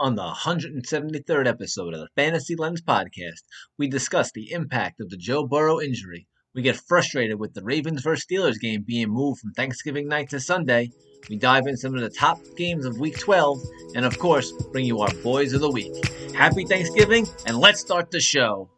On the 173rd episode of the Fantasy Lens podcast, we discuss the impact of the Joe Burrow injury. We get frustrated with the Ravens vs. Steelers game being moved from Thanksgiving night to Sunday. We dive into some of the top games of Week 12, and of course, bring you our boys of the week. Happy Thanksgiving, and let's start the show.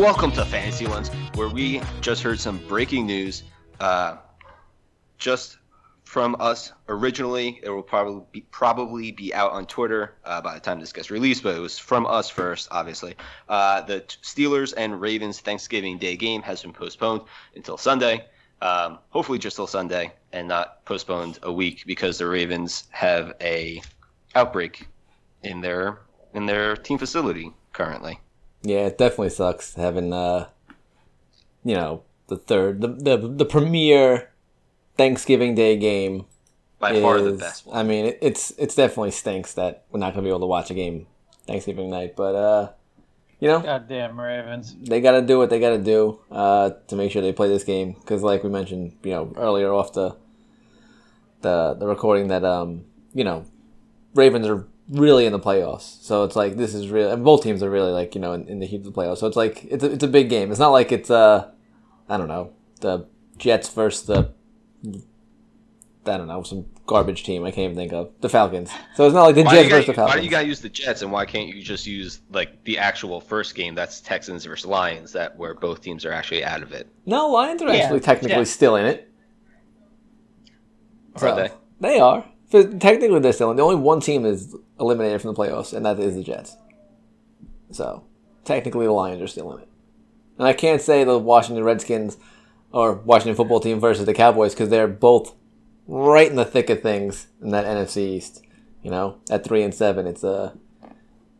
Welcome to Fantasy Lens, where we just heard some breaking news. Uh, just from us originally, it will probably be, probably be out on Twitter uh, by the time this gets released, but it was from us first, obviously. Uh, the Steelers and Ravens Thanksgiving Day game has been postponed until Sunday. Um, hopefully, just till Sunday, and not postponed a week because the Ravens have a outbreak in their in their team facility currently. Yeah, it definitely sucks having uh you know, the third the the, the premier Thanksgiving Day game. By is, far the best one. I mean, it, it's it's definitely stinks that we're not going to be able to watch a game Thanksgiving night, but uh you know, Goddamn Ravens. they got to do what they got to do uh, to make sure they play this game because, like we mentioned, you know, earlier off the the the recording that um you know Ravens are really in the playoffs, so it's like this is real, and both teams are really like you know in, in the heat of the playoffs. So it's like it's a, it's a big game. It's not like it's uh I don't know the Jets versus the I don't know some garbage team I can't even think of the Falcons. So it's not like the Why do, Jets you versus the gotta, why do you gotta use the Jets and why can't you just use like the actual first game that's Texans versus Lions that where both teams are actually out of it? no, Lions are Yeah, actually technically yeah. still in it. Are they? They are. But technically, they're still in. The only one team is eliminated from the playoffs, and that is the Jets. So, technically, the Lions are still in it. And I can't say the Washington Redskins or Washington football team versus the Cowboys because they're both right in the thick of things in that NFC East. You know, at three and seven, it's uh,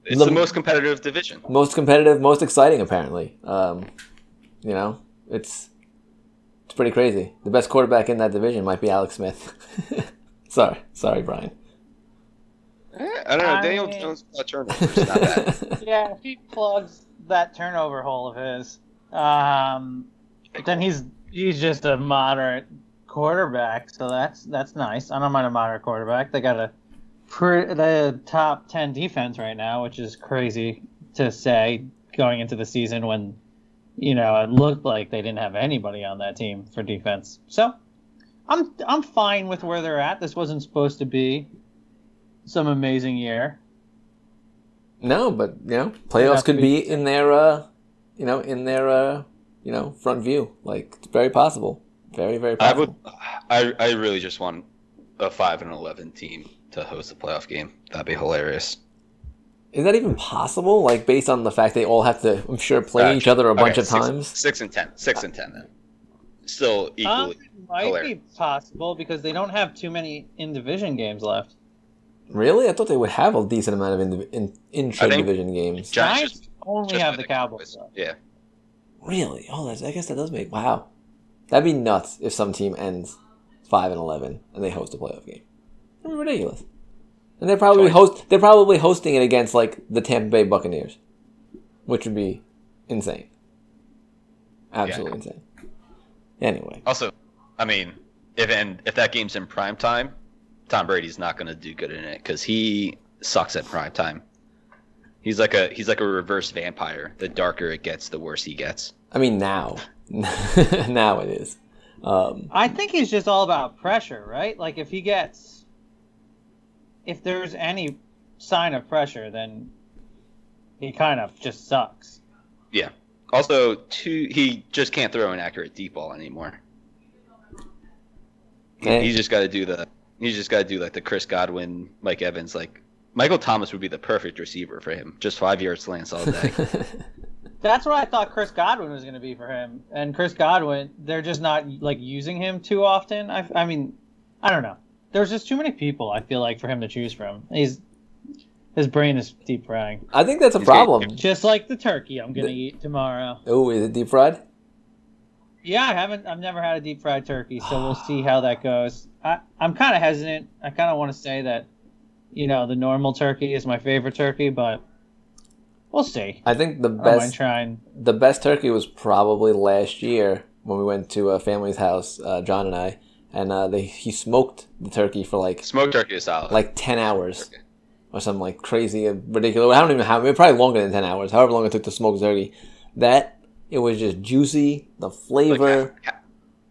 It's Look- the most competitive division. most competitive, most exciting. Apparently, um, you know, it's it's pretty crazy. The best quarterback in that division might be Alex Smith. sorry, sorry, Brian. Eh, I don't know. I Daniel mean- Jones without turnovers, not bad. Yeah, if he plugs that turnover hole of his, um, then he's he's just a moderate quarterback. So that's that's nice. I don't mind a moderate quarterback. They got a pre- the top ten defense right now, which is crazy to say going into the season when you know it looked like they didn't have anybody on that team for defense. So I'm I'm fine with where they're at. This wasn't supposed to be some amazing year. No, but you know, playoffs have could to be in their, uh, you know, in their, uh, you know, front view. Like it's very possible, very, very I would. I I really just want a five and eleven team to host a playoff game. That'd be hilarious. Is that even possible? Like based on the fact they all have to, I'm sure, play Uh, each other a bunch of six- times. Six and ten. Six and ten. Then still Um, it might hilarious. be possible because they don't have too many in division games left. Really, I thought they would have a decent amount of in, in, intra division games. Giants Giants just- only just have the Cowboys. left. Yeah. Really? Oh, that's, I guess that does make wow. That'd be nuts if some team ends five and eleven and they host a playoff game. That'd be ridiculous. And they're probably Twice. host. They're probably hosting it against like the Tampa Bay Buccaneers, which would be insane. Absolutely insane. Anyway, Also, I mean, if and if that game's in prime time, Tom Brady's not going to do good in it because he sucks at prime time. He's like a he's like a reverse vampire. The darker it gets, the worse he gets. I mean now, now it is. Um, I think he's just all about pressure, right? Like if he gets, if there's any sign of pressure, then he kind of just sucks. Yeah. Also, two he just can't throw an accurate deep ball anymore. Eh. He's just got to do the he's just got to do like the Chris Godwin, Mike Evans. Like Michael Thomas would be the perfect receiver for him. Just five yard slants all day. That's what I thought Chris Godwin was going to be for him. And Chris Godwin, they're just not like using him too often. I, I mean, I don't know. There's just too many people. I feel like for him to choose from. He's his brain is deep frying, I think that's a He's getting- problem. just like the turkey I'm going to eat tomorrow. Oh, is it deep fried? Yeah, I haven't. I've never had a deep fried turkey, so we'll see how that goes. I, I'm kind of hesitant. I kind of want to say that, you know, the normal turkey is my favorite turkey, but We'll see. I think the I might best try the best turkey was probably last year when we went to a family's house, uh, John and I, and uh, they he smoked the turkey for like Smoked turkey is solid. like ten hours Turkey. Or something like crazy and ridiculous. I don't even have it. Probably longer than ten hours. However long it took to smoke the turkey, that it was just juicy. The Like flavor, half,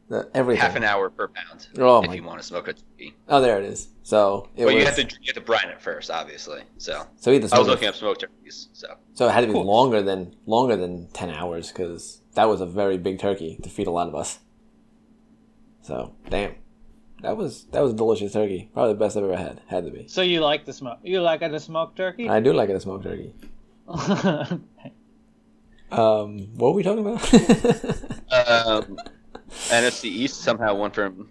the, everything. half an hour per pound Oh if my! you want to smoke a turkey. Oh, there it is. So it But was. you have to you have to brine it first, obviously. So so either I was looking up smoked turkeys. So so it had to be Cool. longer than longer than ten hours because that was a very big turkey to feed a lot of us. So damn, that was that was a delicious turkey. Probably the best I've ever had. Had to be. so you like the smoke? You like the smoked turkey? I do like it a smoked turkey. Um, what were we talking about? um, NFC East somehow went from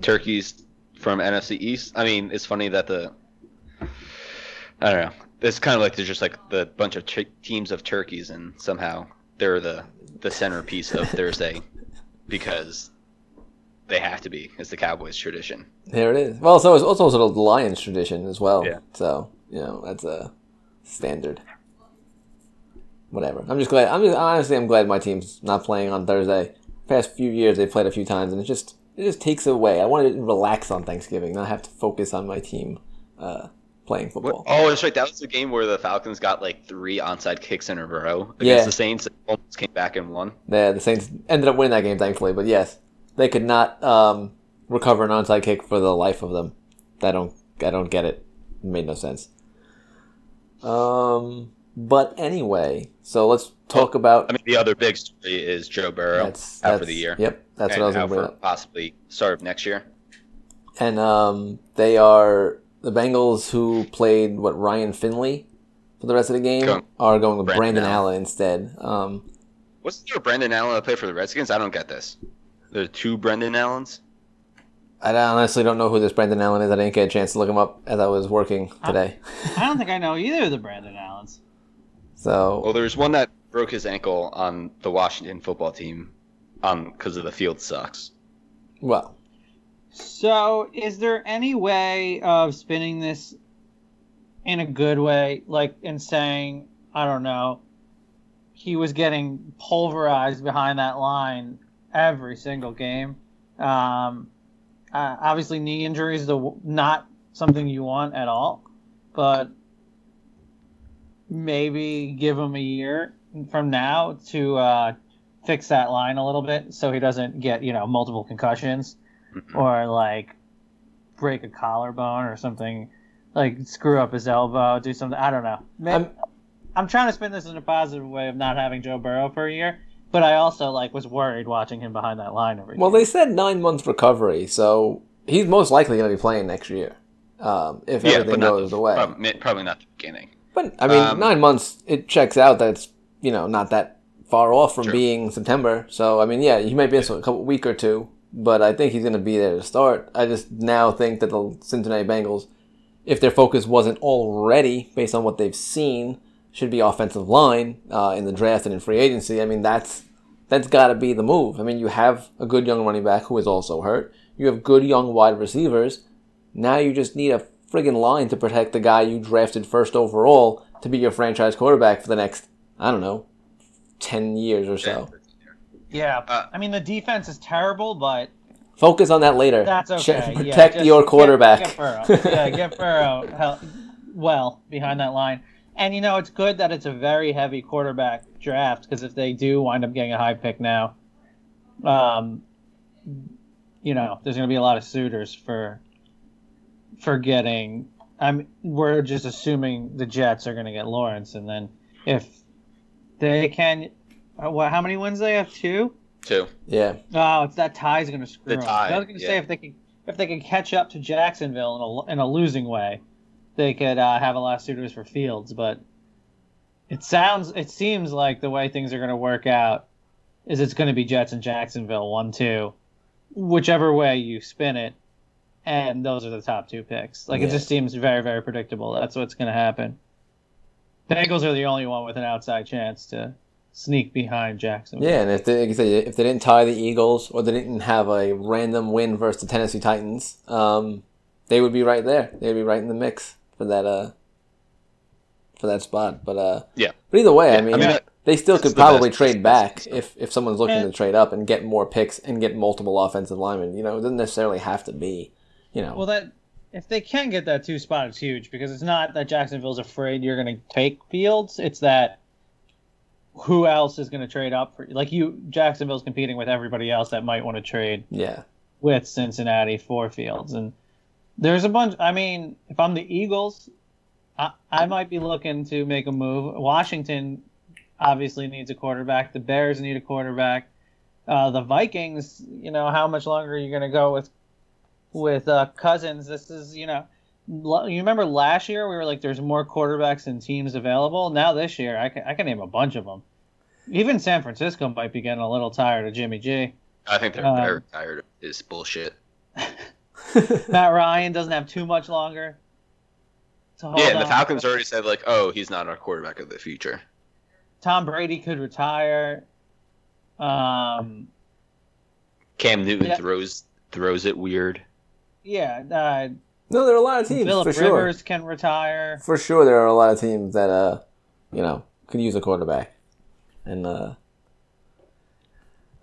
turkeys from NFC East. I mean, it's funny that the I don't know. It's kind of like there's just like the bunch of t- teams of turkeys, and somehow they're the the centerpiece of Thursday because they have to be. It's the Cowboys' tradition. There it is. Well, so it's also sort of the Lions tradition as well. Yeah. So you know that's a standard. Whatever. I'm just glad. I'm just honestly I'm glad my team's not playing on Thursday. Past few years they played a few times and it just it just takes away. I want to relax on Thanksgiving, not have to focus on my team uh, playing football. Oh, that's right. That was the game where the Falcons got like three onside kicks in a row against Yeah. the Saints. Almost came back and won. Yeah, the Saints ended up winning that game, thankfully. But yes, they could not um, recover an onside kick for the life of them. I don't, I don't get it. It made no sense. Um, but anyway, so let's talk about. I mean, the other big story is Joe Burrow that's, out for the year. Yep, that's what I was going to bring for up. possibly start of next year. And um, they are the Bengals who played what Ryan Finley for the rest of the game are going with Brandon, Brandon Allen instead. Um, Wasn't there a Brendan Allen that played for the Redskins? I don't get this. There are two Brendan Allens. I honestly don't know who this Brendan Allen is. I didn't get a chance to look him up as I was working today. I don't think I know either of the Brandon Allens. So Well, there's one that broke his ankle on the Washington football team, um, because of the field sucks. well, So, is there any way of spinning this in a good way, like in saying, I don't know, he was getting pulverized behind that line every single game? Um, uh, obviously, knee injury is the not something you want at all, but maybe give him a year from now to uh, fix that line a little bit so he doesn't get you know multiple concussions Mhm. or like break a collarbone or something like screw up his elbow do something i don't know Ma- I'm- I'm, trying to spin this in a positive way of not having joe burrow for a year but i also like was worried watching him behind that line every well, game. they said nine months recovery, so he's most likely going to be playing next year um, if Yeah, everything but goes the, the way. Probably, probably not the beginning. But I mean, Um, nine months it checks out that it's you know not that far off from True. being September. So I mean, yeah, he might be in for a couple week or two, but I think he's going to be there to start. I just now think that the Cincinnati Bengals, if their focus wasn't already based on what they've seen, should be offensive line uh, in the draft and in free agency. I mean, that's that's got to be the move. I mean, you have a good young running back who is also hurt. You have good young wide receivers. Now you just need a friggin' line to protect the guy you drafted first overall to be your franchise quarterback for the next, I don't know, 10 years or so. yeah Uh, i mean the defense is terrible but Focus on that later. that's okay yeah, protect just your quarterback. get, burrow. yeah get burrow well behind that line and you know it's good that it's a very heavy quarterback draft because if they do wind up getting a high pick now um you know there's going to be a lot of suitors for for getting i'm we're just assuming the jets are going to get lawrence and then if they can uh, what how many wins they have two Two. yeah. Oh, it's that tie's going to screw The them. tie, I was going to say if they can if they can catch up to Jacksonville in a in a losing way, they could uh, have a lot of suitors for Fields. But it sounds it seems like the way things are going to work out is it's going to be Jets and Jacksonville one two, whichever way you spin it, and those are the top two picks. Like it just seems very very predictable. That's what's going to happen. Bengals are the only one with an outside chance to sneak behind Jacksonville. Yeah, and if they, like said, if they didn't tie the Eagles or they didn't have a random win versus the Tennessee Titans, um, they would be right there. They'd be right in the mix for that uh, for that spot. But uh, Yeah. But either way, I mean, I mean, that- they still could the probably best trade back scenario. if if someone's looking And- to trade up and get more picks and get multiple offensive linemen. You know, it doesn't necessarily have to be, you know. Well, that if they can get that two spot, it's huge because it's not that Jacksonville's afraid you're going to take Fields. It's that who else is going to trade up for like you? Jacksonville's competing with everybody else that might want to trade yeah. with Cincinnati for Fields, and there's a bunch. I mean, if I'm the Eagles, I, I might be looking to make a move. Washington obviously needs a quarterback. The Bears need a quarterback. Uh, the Vikings, you know, how much longer are you going to go with with uh, Cousins? This is, you know, you remember last year we were like, there's more quarterbacks and teams available. Now this year, I can, I can name a bunch of them. Even San Francisco might be getting a little tired of Jimmy G. I think they're Um, very tired of this bullshit. Matt Ryan doesn't have too much longer. to hold Yeah, and the on. Falcons already said like, oh, he's not our quarterback of the future. Tom Brady could retire. Um, Cam Newton Yeah. throws throws it weird. yeah, uh, No, there are a lot of teams Philip for sure. Rivers can retire. For sure, there are a lot of teams that uh, you know, could use a quarterback, and uh,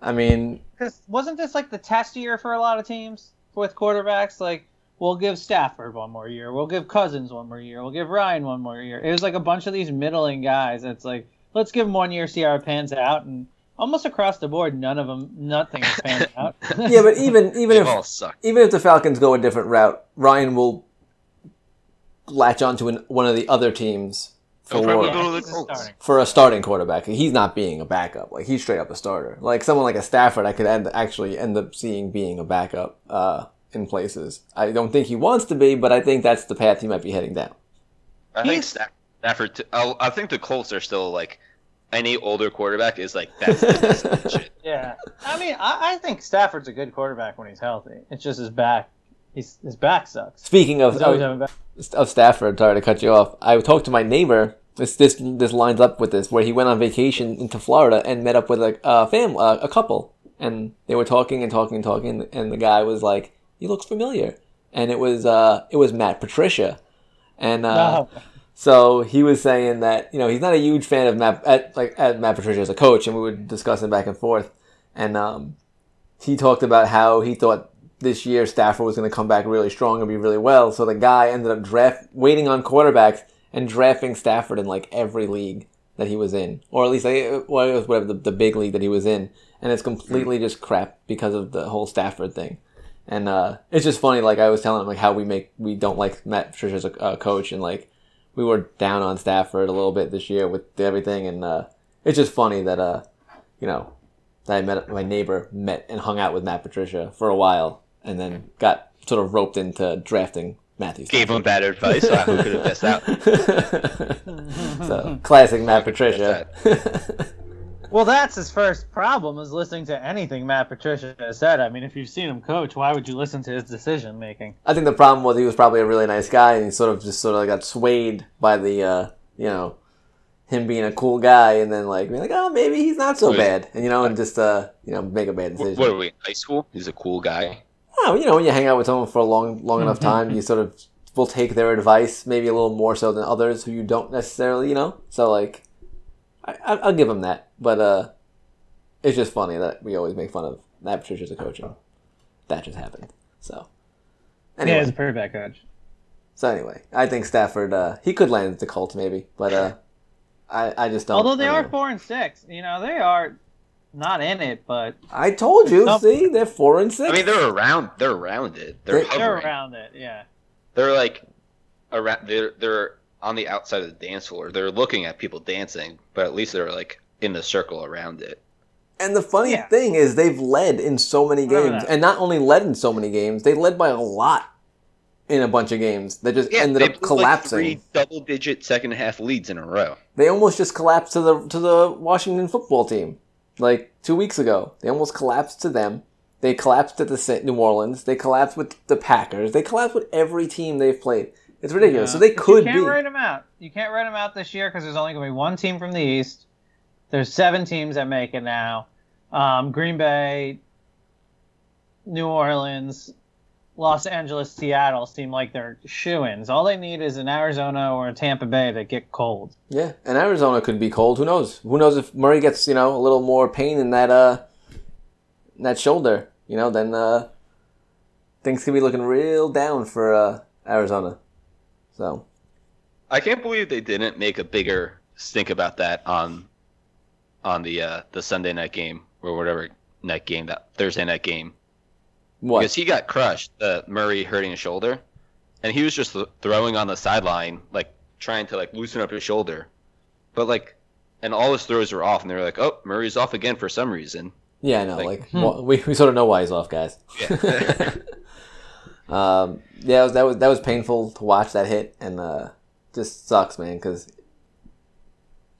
I mean, Because wasn't this like the test year for a lot of teams with quarterbacks? Like, we'll give Stafford one more year. We'll give Cousins one more year. We'll give Ryan one more year. It was like a bunch of these middling guys. It's like, let's give them one year, see how it pans out. And almost across the board, none of them, nothing has panned out. yeah, but even even if all suck. even if the Falcons go a different route, Ryan will latch onto an, one of the other teams They'll probably for go to the a starting. for a starting quarterback. He's not being a backup. Like he's straight up a starter. Like someone like a Stafford, I could end, actually end up seeing being a backup uh, in places. I don't think he wants to be, but I think that's the path he might be heading down. I think He's- Staff- Stafford. T- I, I think the Colts are still like any older quarterback is like that's the destination. Yeah, I mean, I, I think Stafford's a good quarterback when he's healthy. It's just his back. He's, his back sucks. Speaking of, of, back. of Stafford, sorry to cut you off. I talked to my neighbor. This this this lines up with this, where he went on vacation into Florida and met up with a uh, fam uh, a couple, and they were talking and talking and talking, and the guy was like, "He looks familiar," and it was uh it was Matt Patricia, and uh, so he was saying that you know he's not a huge fan of Matt at, like at Matt Patricia as a coach, and we were discussing back and forth, and um, he talked about how he thought this year Stafford was going to come back really strong and be really well. So the guy ended up draft waiting on quarterbacks and drafting Stafford in like every league that he was in, or at least like, well, it was whatever the, the big league that he was in, and it's completely just crap because of the whole Stafford thing. And uh, it's just funny, like I was telling him, like how we make we don't like Matt Patricia as a uh, coach, and like we were down on Stafford a little bit this year with everything, and uh, it's just funny that uh, you know, that I met my neighbor met and hung out with Matt Patricia for a while, and then got sort of roped into drafting Matthew. Gave him bad advice. So who could have guessed out? so classic Matt Patricia. Well, that's his first problem is listening to anything Matt Patricia has said. I mean, if you've seen him coach, why would you listen to his decision making? I think the problem was he was probably a really nice guy, and he sort of just sort of got swayed by the uh, you know him being a cool guy, and then like being like, oh, maybe he's not so bad, and you know, and just uh, you know, make a bad decision. what are we in high school? He's a cool guy. Oh, you know, when you hang out with someone for a long, long enough time, you sort of will take their advice, maybe a little more so than others who you don't necessarily, you know. So like, I, I- I'll give him that, but uh, it's just funny that we always make fun of Matt Patricia as a coach, and that just happened. So anyway, Yeah, he's a pretty bad coach. so anyway, I think Stafford uh, he could land the Colts maybe, but uh, I I just don't. Although they are know. four and six, you know, they are not in it, but I told you. No. See, they're four and six. I mean, they're around. They're around it. They're They- they're around it. Yeah. They're like around. They're they're on the outside of the dance floor. They're looking at people dancing, but at least they're like in the circle around it. And the funny Yeah. thing is, they've led in so many games, and not only led in so many games, they led by a lot in a bunch of games that just ended up collapsing. Like three double-digit second half leads in a row. They almost just collapsed to the to the Washington football team, like two weeks ago. They almost collapsed to them. They collapsed at the New Orleans. They collapsed with the Packers. They collapsed with every team they've played. It's ridiculous. Yeah. So they could You can't be. write them out. You can't write them out this year because there's only going to be one team from the East. There's seven teams that make it now. Um, Green Bay, New Orleans, Los Angeles, Seattle seem like they're shoo-ins. All they need is an Arizona or a Tampa Bay to get cold. Yeah, and Arizona could be cold. Who knows? Who knows if Murray gets you know a little more pain in that uh in that shoulder? You know, then uh things could be looking real down for uh Arizona. So I can't believe they didn't make a bigger stink about that on on the uh, the Sunday night game or whatever night game that Thursday night game what? because he got crushed. Uh, Murray hurting his shoulder, and he was just throwing on the sideline, like trying to like loosen up his shoulder, but like, and all his throws were off, and they were like, "Oh, Murray's off again for some reason." Yeah, I know. Like- Like, well, we, we sort of know why he's off, guys. Yeah. um, yeah, was, that was that was painful to watch that hit, and uh, just sucks, man. Because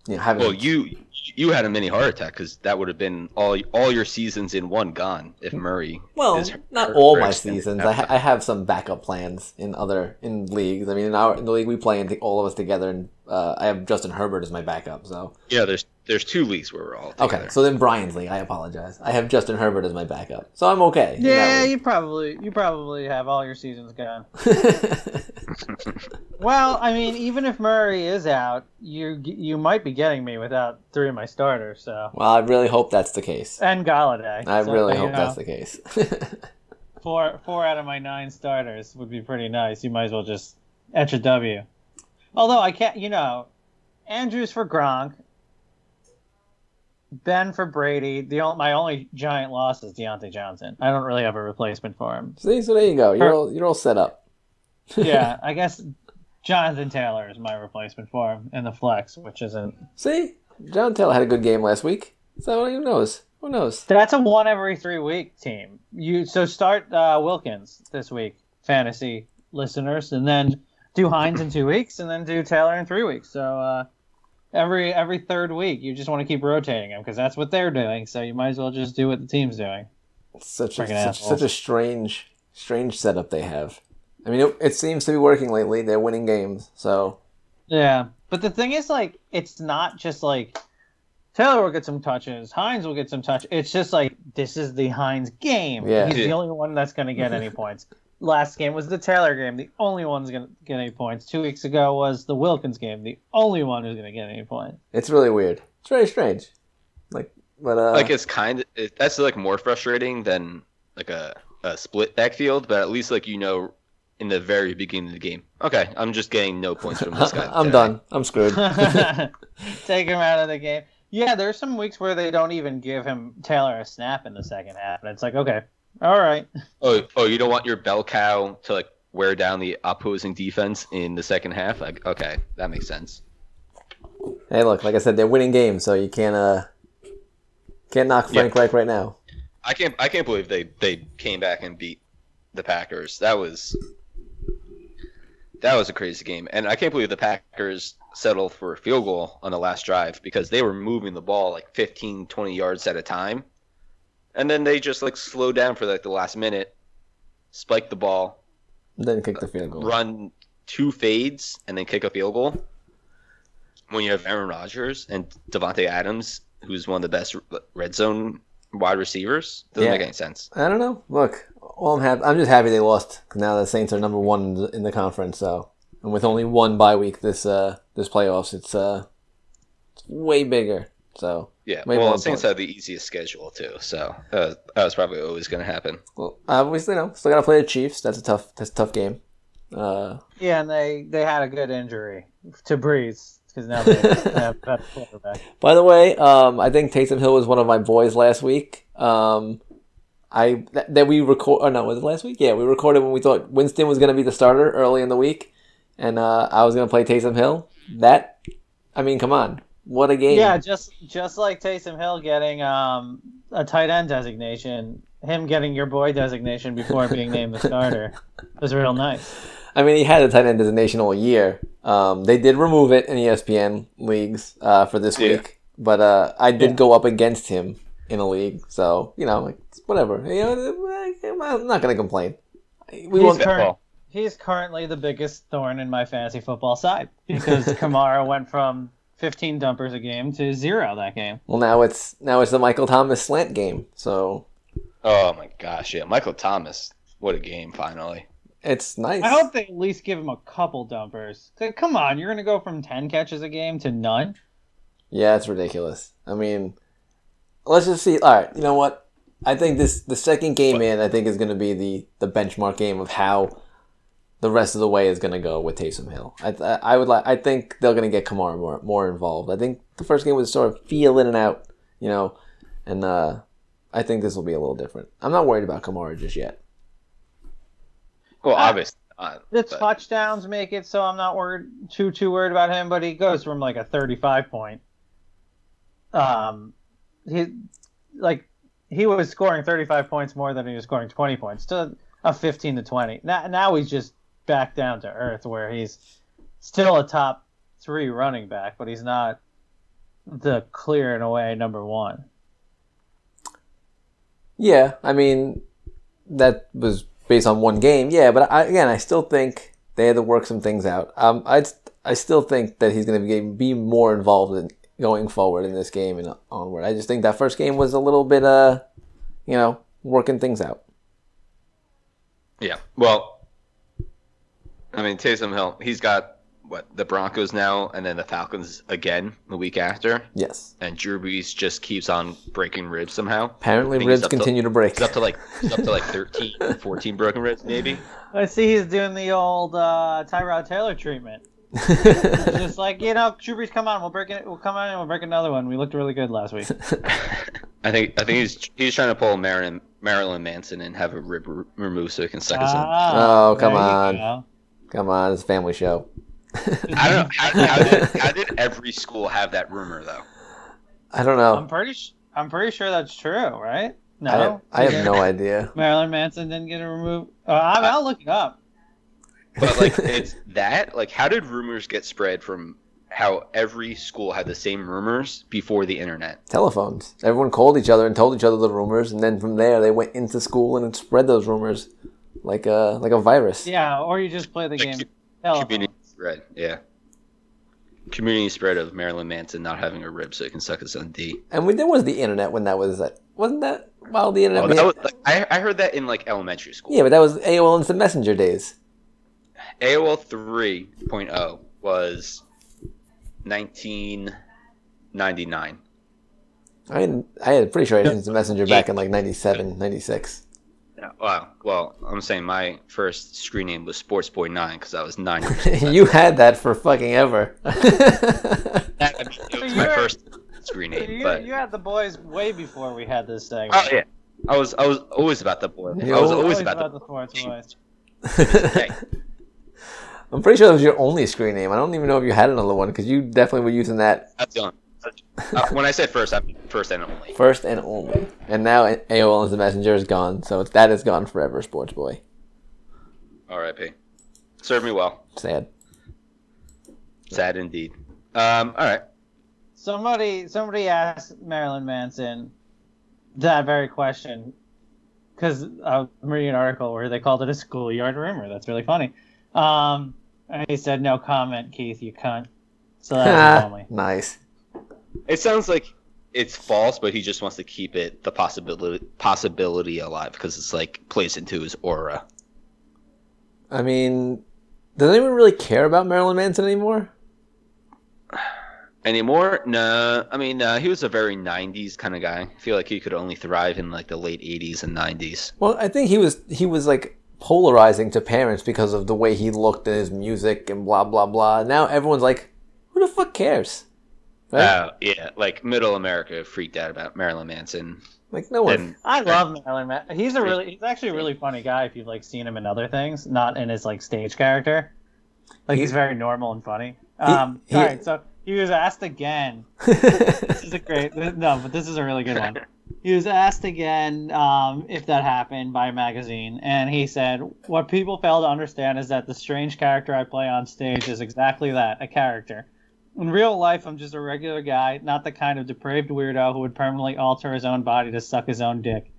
you know, having well, you you had a mini heart attack because that would have been all all your seasons in one gone if Murray. well, is not hurt all my seasons. I, time. ha- I have some backup plans in other in leagues. I mean, in our in the league we play in, all of us together, and uh, I have Justin Herbert as my backup. So Yeah, there's there's two leagues where we're all together. okay, so then Brian's league. I apologize. I have Justin Herbert as my backup, so I'm okay. Yeah, you probably you probably have all your seasons gone. Well, I mean, even if Murray is out, you you might be getting me without three of my starters. So well, I really hope that's the case. and Golladay. I So, really hope know, that's the case. four four out of my nine starters would be pretty nice. You might as well just etch a W. Although I can't, you know, Andrews for Gronk, Ben for Brady. The only, my only giant loss is Diontae Johnson. I don't really have a replacement for him. See, so there you go. You're all, you're all set up. Yeah, I guess Jonathan Taylor is my replacement for him in the flex, which isn't. See, John Taylor had a good game last week. So who knows? Who knows? That's a one every three week team. You so start uh, Wilkins this week, fantasy listeners, and then do Hines in two weeks, and then do Taylor in three weeks. So uh, every every third week, you just want to keep rotating them because that's what they're doing. So you might as well just do what the team's doing. It's such a such, such a strange strange setup they have. I mean, it, it seems to be working lately. They're winning games, so Yeah, but the thing is, like, it's not just like Taylor will get some touches, Hines will get some touch. It's just like this is the Hines game. Yeah. He's the only one that's going to get any points. Last game was the Taylor game, the only one's going to get any points. Two weeks ago was the Wilkins game, the only one who's going to get any points. it's really weird. It's very strange. Like, but uh, like it's kind of it, that's like more frustrating than like a, a split backfield, but at least like you know in the very beginning of the game. Okay, I'm just getting no points from this guy. I'm today. done. I'm screwed. Take him out of the game. Yeah, there's some weeks where they don't even give him Taylor a snap in the second half, and it's like, okay, all right. Oh, oh, you don't want your bell cow to like wear down the opposing defense in the second half? Like, okay, that makes sense. hey, look, like I said, they're winning games, so you can't uh can't knock Frank Yeah. Reich right now. I can't I can't believe they they came back and beat the Packers. That was that was a crazy game, and I can't believe the Packers settled for a field goal on the last drive because they were moving the ball like 15, 20 yards at a time, and then they just like slow down for like the last minute, spike the ball, Then kick the field goal. run two fades, and then kick a field goal. When you have Aaron Rodgers and Davante Adams, who's one of the best red zone wide receivers, doesn't Yeah. make any sense. I don't know. Look, all I'm happy. I'm just happy they lost 'cause now the Saints are number one in the, in the conference. So, and with only one bye week this uh this playoffs, it's uh it's way bigger. So, Yeah, Way well, more the Saints important. have the easiest schedule too, so that was, that was probably always going to happen. well, obviously, you know, still gotta play the Chiefs. That's a tough. That's a tough game. Uh, Yeah, and they they had a good injury to Brees because now they have a quarterback. By the way, um, I think Taysom Hill was one of my boys last week. Um, I that, that we record. Oh no, was it last week? Yeah, we recorded when we thought Winston was going to be the starter early in the week, and uh, I was going to play Taysom Hill. That, I mean, come on, what a game! Yeah, just just like Taysom Hill getting um, a tight end designation, him getting your boy designation before being named the starter was real nice. I mean, he had a tight end designation all year. Um, they did remove it in ESPN leagues uh, for this Yeah. week, but uh, I did Yeah. go up against him in a league, so you know, like, whatever. You know, I'm not going to complain. We He's won't. current- He's currently the biggest thorn in my fantasy football side because Kamara went from 15 dumpers a game to zero that game. Well, now it's now it's the Michael Thomas slant game. So oh my gosh, yeah, Michael Thomas. What a game! Finally. It's nice. I hope they at least give him a couple dumpers. Like, Come on, you're gonna go from ten catches a game to none. Yeah, it's ridiculous. I mean, let's just see. All right, you know what? I think this the second game in, I think is going to be the the benchmark game of how the rest of the way is going to go with Taysom Hill. I I would like. I think they're going to get Kamara more more involved. I think the first game was sort of feel in and out, you know, and uh, I think this will be a little different. I'm not worried about Kamara just yet. Well, Ah. obviously not. The but- touchdowns make it so I'm not worried too too worried about him, but he goes from like a 35 point. Um, he like he was scoring 35 points more than he was scoring 20 points to a 15 to 20. Now now he's just back down to earth where he's still a top three running back, but he's not the clear and away number one. Yeah, I mean, that was based on one game. Yeah, but I, again, I still think they had to work some things out. Um, I I still think that he's going to be be more involved in going forward in this game and onward. I just think that first game was a little bit, uh, you know, working things out. Yeah. Well, I mean, Taysom Hill, he's got what the Broncos now, and then the Falcons again the week after, Yes. and Drew Brees just keeps on breaking ribs somehow. Apparently, ribs he's up to- continue to break. He's up to like he's up to like 13, 14 broken ribs, maybe. I see he's doing the old uh, Tyrod Taylor treatment. It's just like you know, Drew Brees, come on, we'll break it. We'll come on and we'll break another one. We looked really good last week. I think I think he's he's trying to pull Marilyn Marilyn Manson and have a rib removed so he can suck his own. Oh, come there you on. Go. Come on, it's a family show. I don't know how, how, did, how did every school have that rumor though. I don't know. I'm know. pretty. Sh- I'm pretty sure that's true, right? No, I have, I have no idea. Marilyn Manson didn't get it removed. Uh, I'm, I'll look it up. But like it's that like how did rumors get spread from how every school had the same rumors before the internet? Telephones. Everyone called each other and told each other the rumors, and then from there they went into school and spread those rumors like a like a virus. Yeah, or you just play the Like, game. cu- Community spread, yeah. Community spread of Marilyn Manson not having a rib so he can suck his own D. And we, there was the internet when that was that wasn't that while the internet. Oh, that was, like, I, I heard that in like elementary school. yeah, but that was AOL Instant Messenger days. AOL 3.0 was 1999. I mean, I had pretty sure I had Instant Messenger back in like 97, 96. Yeah, wow. Well, I'm saying my first screen name was Sportsboy 9 because I was nine years old. you had that for fucking ever. That- I mean, it was my You're- first screen name, You, but you had the boys way before we had this segment. oh yeah, I was I was always about the boys. You I was always- always Always about, about the. the sports boys. Hey, I'm pretty sure that was your only screen name. I don't even know if you had another one because you definitely were using that that's the only. Uh, when I said first, I mean first and only. first and only. And now AOL Instant Messenger is gone, so that is gone forever, Sports Boy. R.I.P. Served me well. Sad. Sad indeed. Um. All right. Somebody, somebody asked Marilyn Manson that very question because I was reading an article where they called it a schoolyard rumor. That's really funny. Um, and he said, "No comment, Keith. You cunt." So that's only. nice. It sounds like it's false, but he just wants to keep it the possibility possibility alive because it's like plays into his aura. I mean, does anyone really care about Marilyn Manson anymore? Anymore? No. I mean, uh, he was a very '90s kind of guy. I feel like he could only thrive in like the late '80s and '90s. Well, I think he was he was like polarizing to parents because of the way he looked and his music and blah blah blah. Now everyone's like, who the fuck cares? Right? Oh yeah, like Middle America freaked out about Marilyn Manson. like no one. And I love Marilyn Manson. He's a really, he's actually a really funny guy if you've like seen him in other things, not in his like stage character. Like he's very normal and funny. Um, he- all right, so he was asked again this is a great no, but this is a really good one. He was asked again um, if that happened by a magazine, and he said, "What people fail to understand is that the strange character I play on stage is exactly that—a character. In real life, I'm just a regular guy, not the kind of depraved weirdo who would permanently alter his own body to suck his own dick.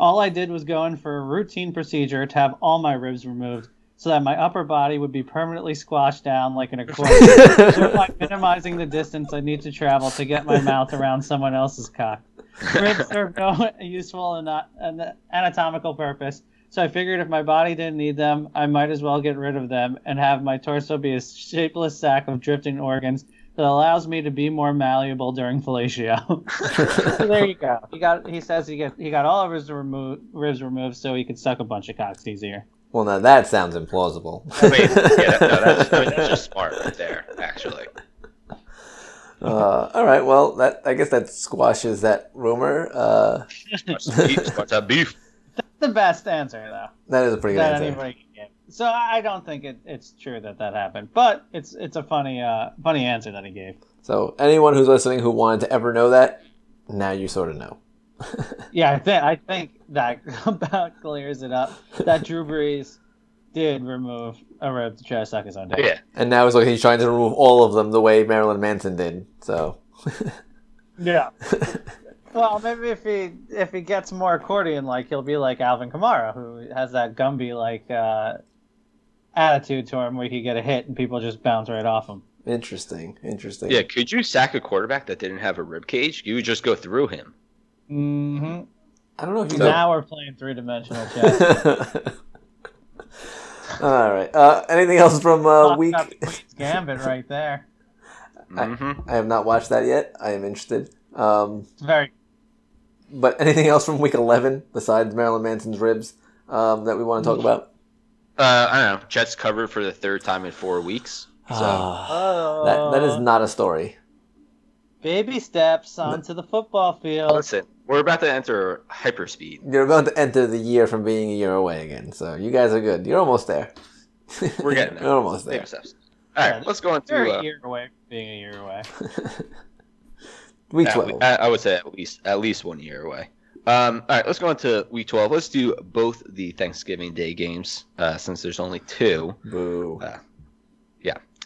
All I did was go in for a routine procedure to have all my ribs removed." So that my upper body would be permanently squashed down like an accordion, thereby minimizing the distance I need to travel to get my mouth around someone else's cock. Ribs serve no useful and not an anatomical purpose, So I figured if my body didn't need them, I might as well get rid of them and have my torso be a shapeless sack of drifting organs that allows me to be more malleable during fellatio. so there you go. He got. He says he get he got all of his remo- ribs removed so he could suck a bunch of cocks easier. Well, now that sounds implausible. I mean, yeah, no, that's, I mean, that's just smart right there, actually. Uh, all right. Well, that I guess that squashes that rumor. Uh, What's the beef? What's that beef? The best answer though. that is a pretty good that answer. anybody can give. So I don't think it, it's true that that happened, but it's it's a funny uh funny answer that he gave. So anyone who's listening who wanted to ever know that, now you sort of know. Yeah, I think I think that about clears it up. That Drew Brees did remove a rib to try to suck his own dick. Yeah. And now he's like he's trying to remove all of them the way Marilyn Manson did. So Yeah. well, maybe if he if he gets more accordion like, he'll be like Alvin Kamara, who has that Gumby like uh, attitude to him, where he could get a hit and people just bounce right off him. interesting, interesting. Yeah, could you sack a quarterback that didn't have a rib cage? You would just go through him. Mm-hmm. I don't know if you Now we're playing three dimensional chess. All right. Uh, anything else from uh, week? Gambit right there. Mm-hmm. I have not watched that yet. I am interested. Um, It's very but anything else from week eleven besides Marilyn Manson's ribs um, that we want to talk about? Uh, I don't know. Jets covered for the third time in four weeks. So oh, that that is not a story. baby steps onto the football field. listen, we're about to enter hyperspeed. You're about to enter the year from being a year away again, so you guys are good. You're almost there. We're getting there. You're almost there. Baby steps. All right, Yeah, let's go on You're to. a Uh, year away from being a year away. Week yeah, twelve. I, I would say at least at least one year away. Um, all right, let's go on to week twelve. Let's do both the Thanksgiving Day games uh, since there's only two. Boo. Yeah.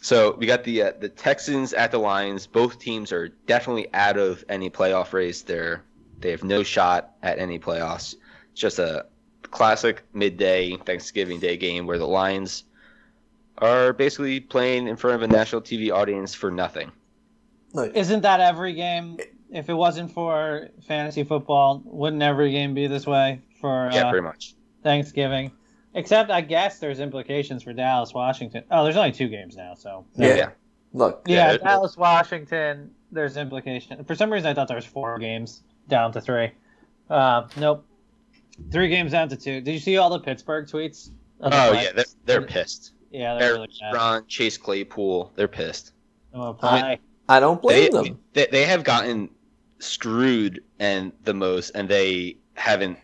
So we got the uh, the Texans at the Lions. Both teams are definitely out of any playoff race. They're they have no shot at any playoffs. It's just a classic midday Thanksgiving Day game where the Lions are basically playing in front of a national TV audience for nothing. Isn't that every game? If it wasn't for fantasy football, wouldn't every game be this way for Yeah, uh, pretty much. Thanksgiving? Except, I guess there's implications for Dallas, Washington. Oh, there's only two games now, so Yeah. Yeah. look. yeah, Yeah, Dallas, Washington. There's implication. For some reason, I thought there was four games down to three. Uh, nope, three games down to two. Did you see all the Pittsburgh tweets? of the Oh yeah, they're, they're pissed. yeah, they're Eric really mad. Ebron, Chase Claypool, they're pissed. I'm. I don't They, blame them. they they have gotten screwed and the most, and they haven't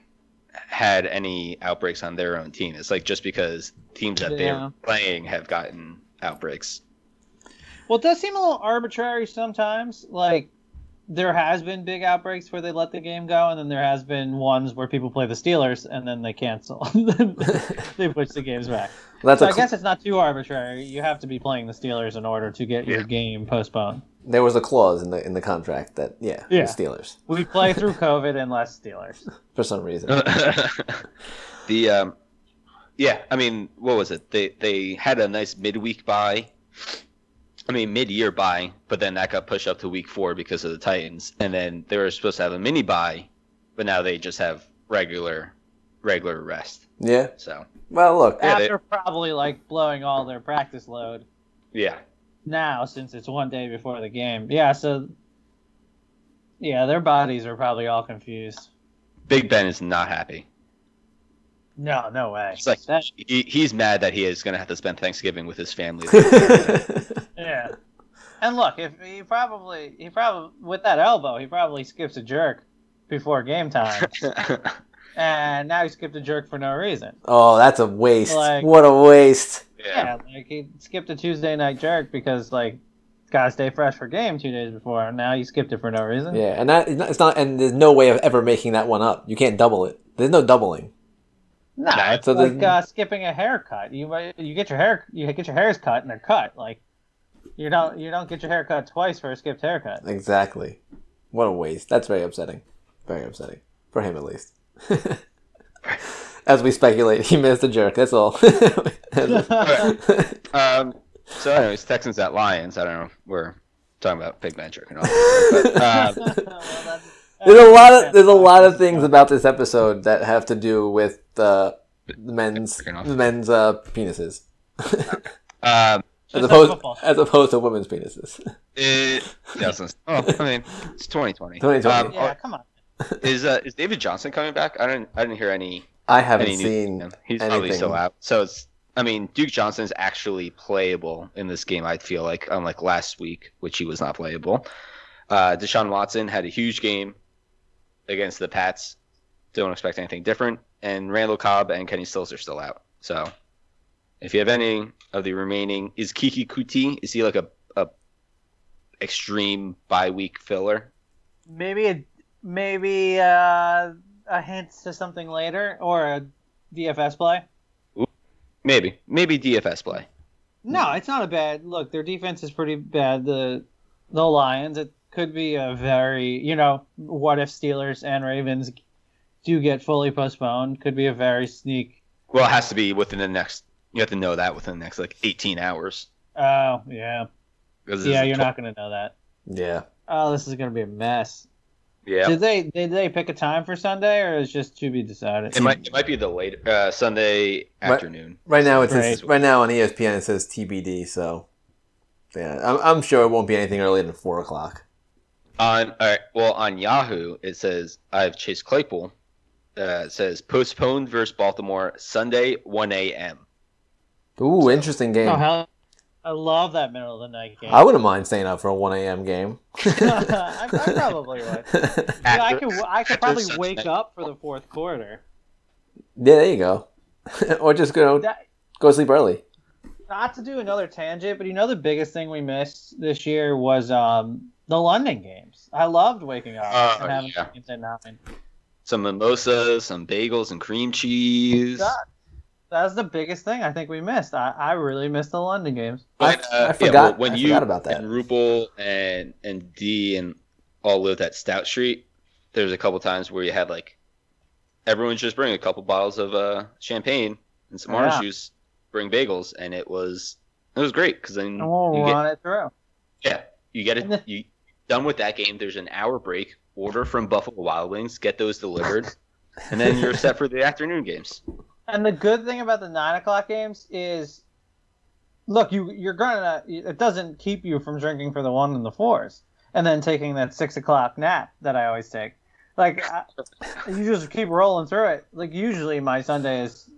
had any outbreaks on their own team. It's like just because teams that Yeah. they're playing have gotten outbreaks. Well, it does seem a little arbitrary sometimes. Like there has been big outbreaks where they let the game go, and then there has been ones where people play the Steelers and then they cancel. they push the games back. That's So a I cl- guess it's not too arbitrary. You have to be playing the Steelers in order to get your game postponed. There was a clause in the in the contract that yeah, Yeah. the Steelers We play through COVID and less Steelers. for some reason. the um, yeah, I mean, what was it? They they had a nice midweek bye. I mean, mid-year bye, but then that got pushed up to week four because of the Titans, and then they were supposed to have a mini bye, but now they just have regular regular rest. yeah. So Well, look. Yeah, they- After probably like blowing all their practice load yeah, now since it's one day before the game. Yeah, so yeah, their bodies are probably all confused. Big Ben is not happy. No, no way. It's like That- he, he's mad that he is going to have to spend Thanksgiving with his family. yeah. And look, if he probably he probably with that elbow, he probably skips a jerk before game time, and now he skipped a jerk for no reason. oh, that's a waste. Like- what a waste. Yeah, like he skipped a Tuesday night jerk because like gotta stay fresh for game two days before. And now you skipped it for no reason. Yeah, and that it's not. And there's no way of ever making that one up. You can't double it. There's no doubling. No, Nah, it's so like uh, skipping a haircut. You you get your hair you get your hairs cut and they're cut. Like you don't you don't get your hair cut twice for a skipped haircut. Exactly. What a waste. That's very upsetting. Very upsetting for him at least. As we speculate, he missed a jerk. That's all. um, so, anyways, Texans at Lions. I don't know. We're talking about Big Ben jerking off. But, um, Well, there's a lot of there's a lot of things about this episode that have to do with uh, the men's the men's uh, penises, Um, as opposed as opposed to women's penises. it doesn't. Oh, I mean, it's 2020. 2020. Um, Yeah, come on. is uh, is David Johnson coming back? I didn't I didn't hear any I haven't any seen. from him. He's probably anything. still out. So it's I mean Duke Johnson is actually playable in this game. I feel like unlike last week, which he was not playable. Uh, Deshaun Watson had a huge game against the Pats. Don't expect anything different. And Randall Cobb and Kenny Stills are still out. So if you have any of the remaining, is Keke Coutee? Is he like a, a extreme bye week filler? Maybe a maybe uh, a hint to something later or a DFS play. Maybe, maybe DFS play. No, it's not a bad look. Their defense is pretty bad. The the Lions. It could be a very you know what if Steelers and Ravens do get fully postponed? Could be a very sneak. Well, it has to be within the next. You have to know that within the next like 18 hours. Oh yeah. yeah. You're tw- not gonna know that. Yeah, Oh, this is gonna be a mess. Yeah, Did they did they pick a time for Sunday or is just to be decided? it might it might be the late uh, Sunday afternoon. right now it's says Right. right now on ESPN it says TBD. So yeah, I'm, I'm sure it won't be anything earlier than four o'clock. On all right, well on Yahoo it says I have Chase Claypool. Uh, it says postponed versus Baltimore Sunday 1 a.m. Ooh, interesting game. Oh hell, I love that middle of the night game. I wouldn't mind staying up for a one a.m. game. I, I probably would. Yeah, I could I could probably Sunday wake night. up for the fourth quarter. Yeah, there you go. or just go That, go to sleep early. not to do another tangent, but you know the biggest thing we missed this year was um the London games. I loved waking up Oh, and having yeah. games at nine. Some mimosas, some bagels, and cream cheese. God, that was the biggest thing I think we missed. I, I really missed the London games. I, But, uh, I yeah, forgot. well, when I you forgot about that. and Rupel and and D and all lived at Stout Street, there was a couple times where you had like everyone just bring a couple bottles of uh, champagne and some orange Yeah. juice, bring bagels, and it was it was great because then And we'll you get, run it through. yeah you get it you done with that game. There's an hour break. Order from Buffalo Wild Wings, get those delivered, and then you're set for the afternoon games. And the good thing about the nine o'clock games is, look, you you're gonna it doesn't keep you from drinking for the one and the fours, and then taking that six o'clock nap that I always take. Like I, you just keep rolling through it. Like usually my Sunday is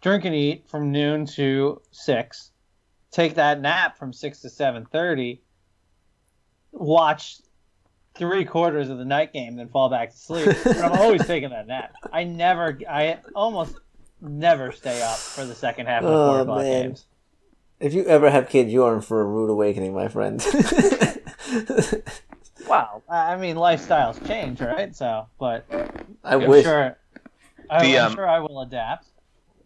drink and eat from noon to six, take that nap from six to seven thirty, watch three quarters of the night game, then fall back to sleep. But I'm always taking that nap. I never, I almost never stay up for the second half of the Oh, four o'clock man. games. If you ever have kids, you are in for a rude awakening, my friend. Wow, I I mean lifestyles change, right? So, but I Yeah, wish sure, I, The, I'm um, sure I will adapt.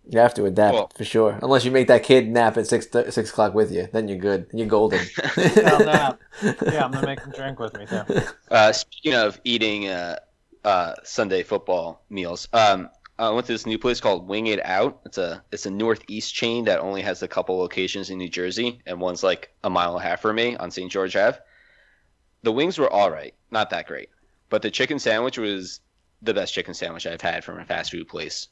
you have to adapt Well- for sure. Unless you make that kid nap at six th- six o'clock with you, then you're good. You're golden. I'll nap. Yeah, I'm gonna make them drink with me too. Uh, speaking of eating uh, uh, Sunday football meals, um, I went to this new place called Wing It Out. It's a it's a northeast chain that only has a couple locations in New Jersey, and one's like a mile and a half from me on St. George Ave. The wings were all right, not that great, but the chicken sandwich was the best chicken sandwich I've had from a fast food place.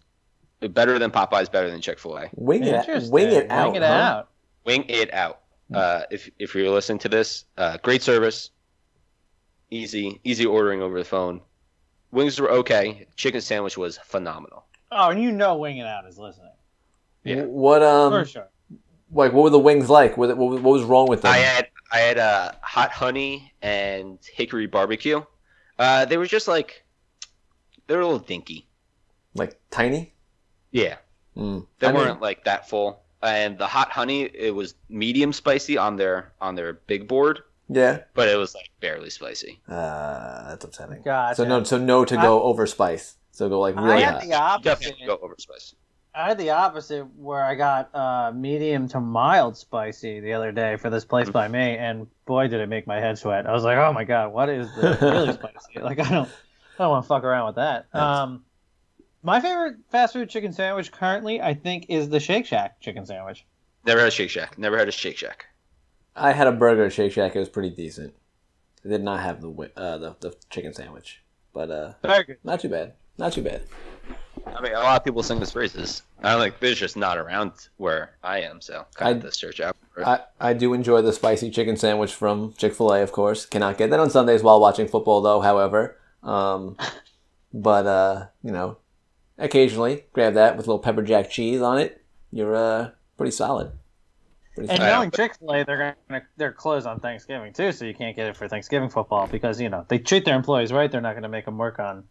Better than Popeyes, better than Chick Fil A. wing it, wing it out. Wing it huh? out. Wing It Out. Uh, if if you're listening to this, uh, great service, easy easy ordering over the phone. Wings were okay. Chicken sandwich was phenomenal. Oh, and you know, winging Out is listening Yeah. What um? for sure. like what were the wings like? What what, what was wrong with them? I had I had uh, hot honey and hickory barbecue. Uh, they were just like they were a little dinky. like tiny. Yeah, Mm. they I weren't like that full. And the hot honey, it was medium spicy on their on their big board, Yeah. but it was like barely spicy. Uh, that's upsetting. Gotcha. So no, so no to go over spice. So go like really I really had hot. the opposite. definitely go over spice. I had the opposite where I got uh, medium to mild spicy the other day for this place by me, and boy, did it make my head sweat. I was like, oh my god, what is the really spicy? Like, I don't, I don't want to fuck around with that. Um, my favorite fast food chicken sandwich currently, I think, is the Shake Shack chicken sandwich. Never had a Shake Shack. Never had a Shake Shack. I had a burger at Shake Shack. It was pretty decent. I did not have the uh, the, the chicken sandwich, but uh, Very good. not too bad. Not too bad. I mean, a lot of people sing his phrases. I like there's just not around where I am, so kind I- of have to search out. I, I do enjoy the spicy chicken sandwich from Chick fil A, of course. Cannot get that on Sundays while watching football, though, however. Um, but, uh, you know, occasionally grab that with a little pepper jack cheese on it. You're uh, pretty solid. Pretty And solid. Yeah. knowing Chick Fil A, they're gonna they're closed on Thanksgiving too, so you can't get it for Thanksgiving football because you know they treat their employees right. They're not gonna make them work on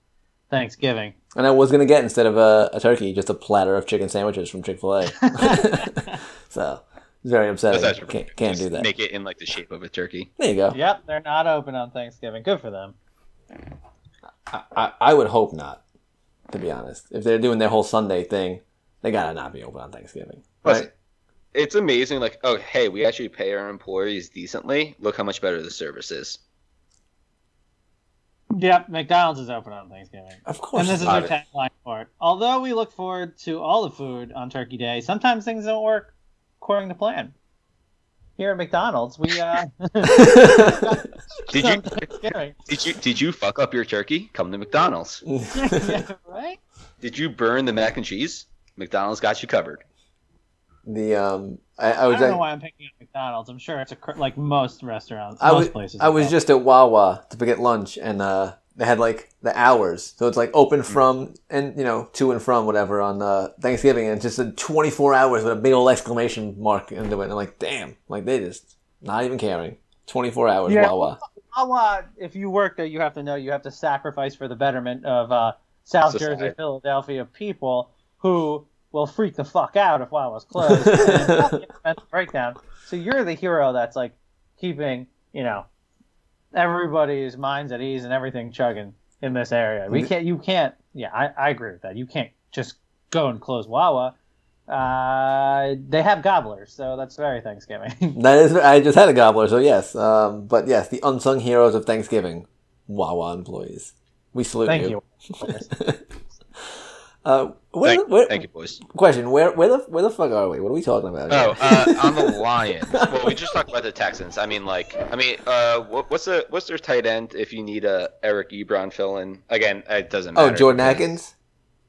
Thanksgiving. And I was going to get, instead of a, a turkey, just a platter of chicken sandwiches from Chick fil A. so, it's very upsetting. That's Can't, can't do that. Make it in like the shape of a turkey. There you go. Yep, they're not open on Thanksgiving. Good for them. I, I, I would hope not, to be honest. If they're doing their whole Sunday thing, they got to not be open on Thanksgiving. Plus, Right? It's amazing. Like, oh, hey, we actually pay our employees decently. Look how much better the service is. Yep, McDonald's is open on Thanksgiving. Of course. And this is not. their tagline for it. Although we look forward to all the food on Turkey Day, sometimes things don't work according to plan. Here at McDonald's, we uh Did you did you did you fuck up your turkey? Come to McDonald's. yeah, right? Did you burn the mac and cheese? McDonald's got you covered. The um, I, I was. I don't at- know why I'm picking up McDonald's. I'm sure it's a like most restaurants, I most was places. I was are. just at Wawa to get lunch, and uh, they had like the hours, so it's like open Hmm. from and you know to and from whatever on uh, Thanksgiving, and just said 24 hours with a big old exclamation mark into it. And I'm like, damn, like they just not even caring. 24 hours Yeah. Wawa. Wawa. If you work there, you have to know you have to sacrifice for the betterment of uh, South Society. Jersey, Philadelphia people who will freak the fuck out if Wawa's closed. and probably a breakdown. So you're the hero that's like keeping you know everybody's minds at ease and everything chugging in this area. We can't. You can't. Yeah, I, I agree with that. You can't just go and close Wawa. Uh, they have gobblers, so that's very Thanksgiving. That is, I just had a gobbler, so yes. Um, but yes, the unsung heroes of Thanksgiving, Wawa employees. We salute Thank you. you. Uh, where, Thank, where, thank you, boys. Question: Where, where the, where the fuck are we? What are we talking about? here? Oh, uh, on the Lions. Well, we just talked about the Texans. I mean, like, I mean, uh, what, what's the what's their tight end if you need a Eric Ebron fill in? Again, it doesn't matter. oh. Jordan because- Akins.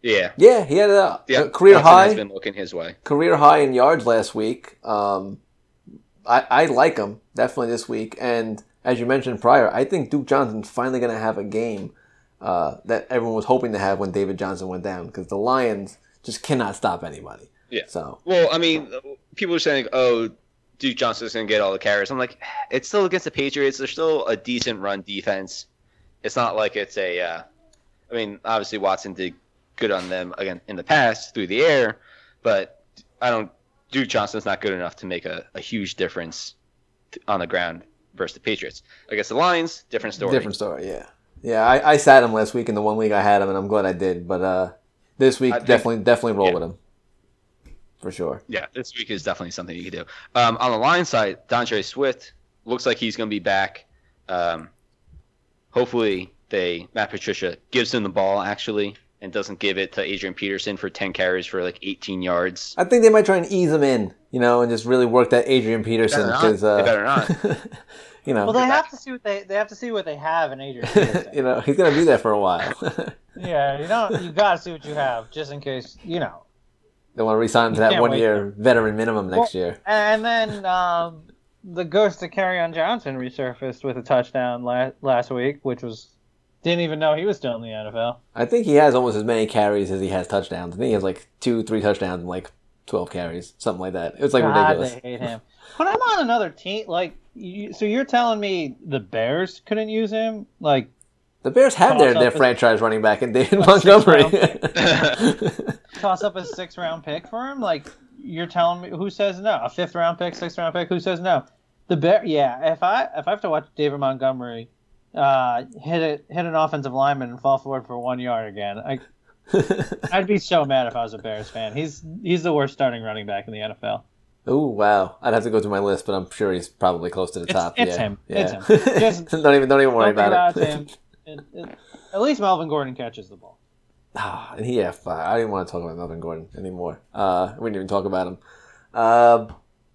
Yeah, Yeah, he had a, yeah. a career Johnson high. has been looking his way. career high in yards last week. Um, I, I like him definitely this week, and as you mentioned prior, I think Duke Johnson's finally going to have a game uh, that everyone was hoping to have when David Johnson went down because the Lions just cannot stop anybody. Yeah. So Well, I mean, people are saying, "Oh, Duke Johnson's gonna get all the carries." I'm like, it's still against the Patriots. They're still a decent run defense. It's not like it's a. Uh, I mean, obviously Watson did good on them again in the past through the air, but I don't. Duke Johnson's not good enough to make a, a huge difference on the ground versus the Patriots. Against the Lions, different story. different story. Yeah, yeah. I, I sat him last week in the one week I had him, and I'm glad I did. But uh, this week think- definitely definitely roll yeah. with him for sure. Yeah, this week is definitely something you can do. Um, on the line side, D'Andre Swift looks like he's going to be back. Um, hopefully, they Matt Patricia gives him the ball actually and doesn't give it to Adrian Peterson for 10 carries for like 18 yards. I think they might try and ease him in, you know, and just really work that Adrian Peterson because uh, They better not. you know, Well, they have to see what they they have to see what they have in Adrian. You know, he's gonna be there for a while. yeah, you don't. You gotta see what you have, just in case you know. they want to resign him to that one year veteran minimum next Well, year. And then um, the ghost of on Johnson resurfaced with a touchdown la- last week, which was didn't even know he was still in the NFL. I think he has almost as many carries as he has touchdowns. I think he has like two, three touchdowns and like twelve carries, something like that. It's like God, ridiculous. they hate him. But I'm on another team. Like, you, so you're telling me the Bears couldn't use him? Like, The Bears have their, their franchise running back in David Montgomery. toss up a six round pick for him? Like, you're telling me who says no? A fifth round pick, sixth round pick? Who says no? The Bear. Yeah, if I if I have to watch David Montgomery uh, hit it hit an offensive lineman and fall forward for one yard again, I I'd be so mad if I was a Bears fan. He's he's the worst starting running back in the NFL. Ooh, wow! I'd have to go through my list, but I'm sure he's probably close to the It's- top. it's yeah. him. Yeah. It's him. Just- don't even don't even worry Don't about, it. him. It- it- At least Melvin Gordon catches the ball. Ah, and he, yeah, I didn't want to talk about Melvin Gordon anymore. Uh, we didn't even talk about him. Uh,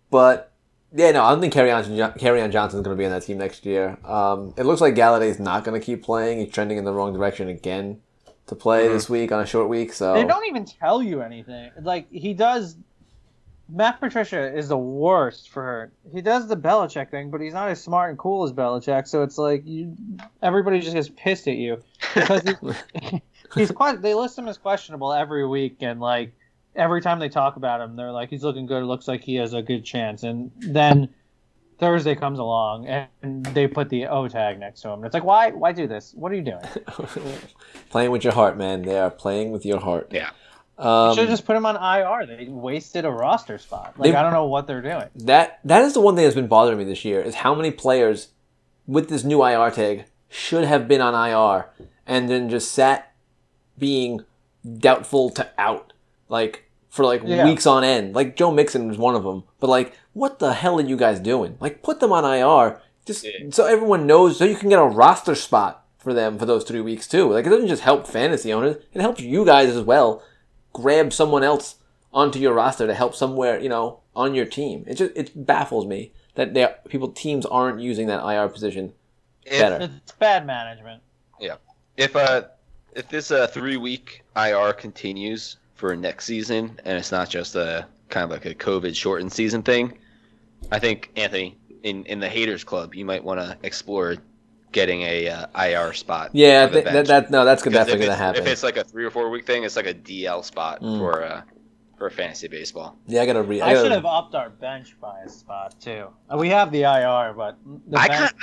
but yeah, no, I don't think Kerryon is going to be on that team next year. Um, it looks like Golladay's not going to keep playing. He's trending in the wrong direction again. to play Mhm. this week on a short week. So They don't even tell you anything. Like he does. Matt Patricia is the worst for her. He does the Belichick thing, but he's not as smart and cool as Belichick. So it's like you, everybody just gets pissed at you because he's, he's quite. They list him as questionable every week, and like every time they talk about him, they're like, he's looking good. It looks like he has a good chance, and then. Thursday comes along and they put the O tag next to him. And It's like, why? Why do this? What are you doing? playing with your heart, man. They are playing with your heart. Yeah. Um, should have just put him on IR. They wasted a roster spot. Like They- I don't know what they're doing. that that is the one thing that's been bothering me this year is how many players with this new IR tag should have been on IR and then just sat being doubtful to out like for like Yeah. weeks on end. Like Joe Mixon was one of them. But like, what the hell are you guys doing? Like, put them on IR just Yeah. so everyone knows, so you can get a roster spot for them for those three weeks too. Like, it doesn't just help fantasy owners; it helps you guys as well. Grab someone else onto your roster to help somewhere, you know, on your team. It just it baffles me that they people teams aren't using that IR position If, better. It's bad management. Yeah. If uh if this uh three week IR continues for next season and it's not just a kind of like a COVID shortened season thing, I think Anthony in in the haters club you might want to explore getting a uh, IR spot. Yeah, for th- that, that no, that's definitely gonna happen. If it's like a three or four week thing, it's like a DL spot Mm. for uh for fantasy baseball. Yeah, I gotta read. I gotta, should have upped our bench by a spot too. Uh, We have the IR, but the I bench.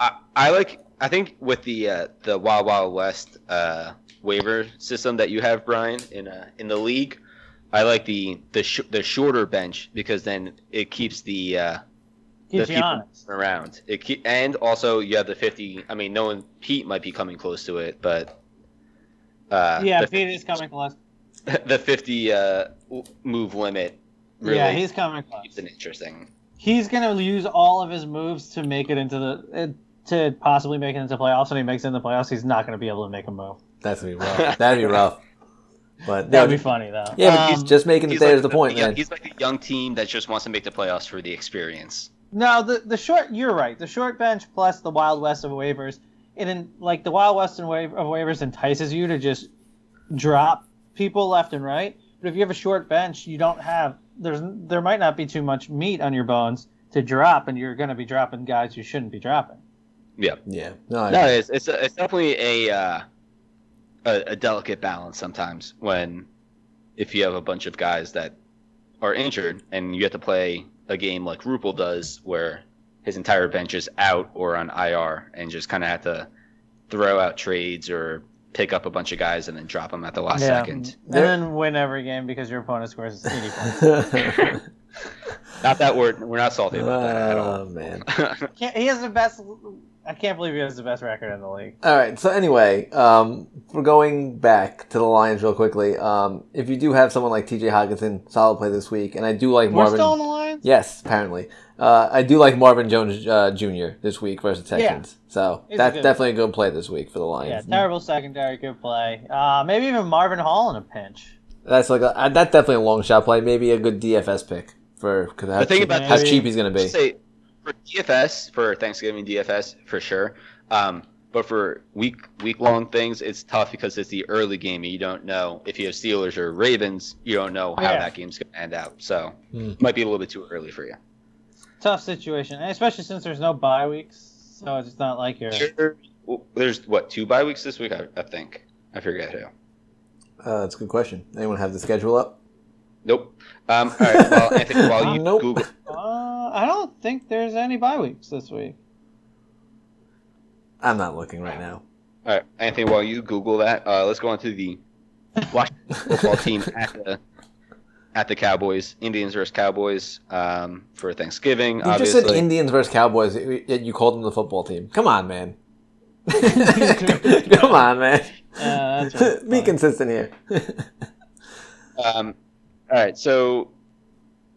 I, I like. I think with the uh, the Wild Wild West uh, waiver system that you have, Brian, in uh, in the league, I like the the sh- the shorter bench because then it keeps the uh, Keeps the you people honest. around. It keep, and also you have the fifty. I mean, no one Pete might be coming close to it, but uh, Yeah, the, Pete is coming close. the fifty uh, move limit. Really Yeah, he's coming close. keeps it interesting. He's gonna use all of his moves to make it into the uh, to possibly make it into playoffs. And he makes it in the playoffs, he's not gonna be able to make a move. That's gonna be rough. That'd be rough. But That'd no, be funny though. Yeah, but he's Um, just making it He's there like is the point, yeah, man. He's like a young team that just wants to make the playoffs for the experience. No, the the short. You're right. The short bench plus the Wild West of waivers, it in like the Wild West and waiv- of waivers entices you to just drop people left and right. But if you have a short bench, you don't have there's there might not be too much meat on your bones to drop, and you're going to be dropping guys you shouldn't be dropping. Yeah, no, No, it's it's, a, it's definitely a, uh, a a delicate balance sometimes when if you have a bunch of guys that are injured and you have to play a game like Rupel does where his entire bench is out or on IR and just kind of have to throw out trades or pick up a bunch of guys and then drop them at the last second. and There- then win every game because your opponent scores 80 points. Not that we're we're not salty about that at all. oh man. He has the best. I can't believe he has the best record in the league. All right. So anyway, um, we're going back to the Lions real quickly. Um, if you do have someone like T.J. Hockenson, solid play this week, and I do like We're Marvin. still in the Lions. Yes, apparently. Uh, I do like Marvin Jones uh, Jr. this week versus Texans. So He's that's good definitely a good play this week for the Lions. Yeah, terrible secondary, good play. Uh, maybe even Marvin Hall in a pinch. That's like a, uh, that's definitely a long shot play. Maybe a good DFS pick for because how, The thing cheap, about how cheap he's going to be. say for DFS for Thanksgiving DFS for sure. Um, but for week week long things, it's tough because it's the early game and you don't know if you have Steelers or Ravens. You don't know how Yeah. that game's going to end out. So Hmm. might be a little bit too early for you. Tough situation, and especially since there's no bye weeks, so it's not like you're. Sure. There's what two bye weeks this week? I, I think. I forget who. Uh, that's a good question. Anyone have the schedule up? Nope. Um, all right. Well, Anthony, while you Nope. Google, Uh, I don't think there's any bye weeks this week. I'm not looking right now. all right, Anthony, while you Google that, uh, let's go on to the Washington football team at the at the Cowboys, Indians versus Cowboys um, for Thanksgiving. You obviously. just said Indians versus Cowboys. Yet you called them the football team. Come on, man. Come on, man. Uh, Be funny. consistent here. Um, all right, so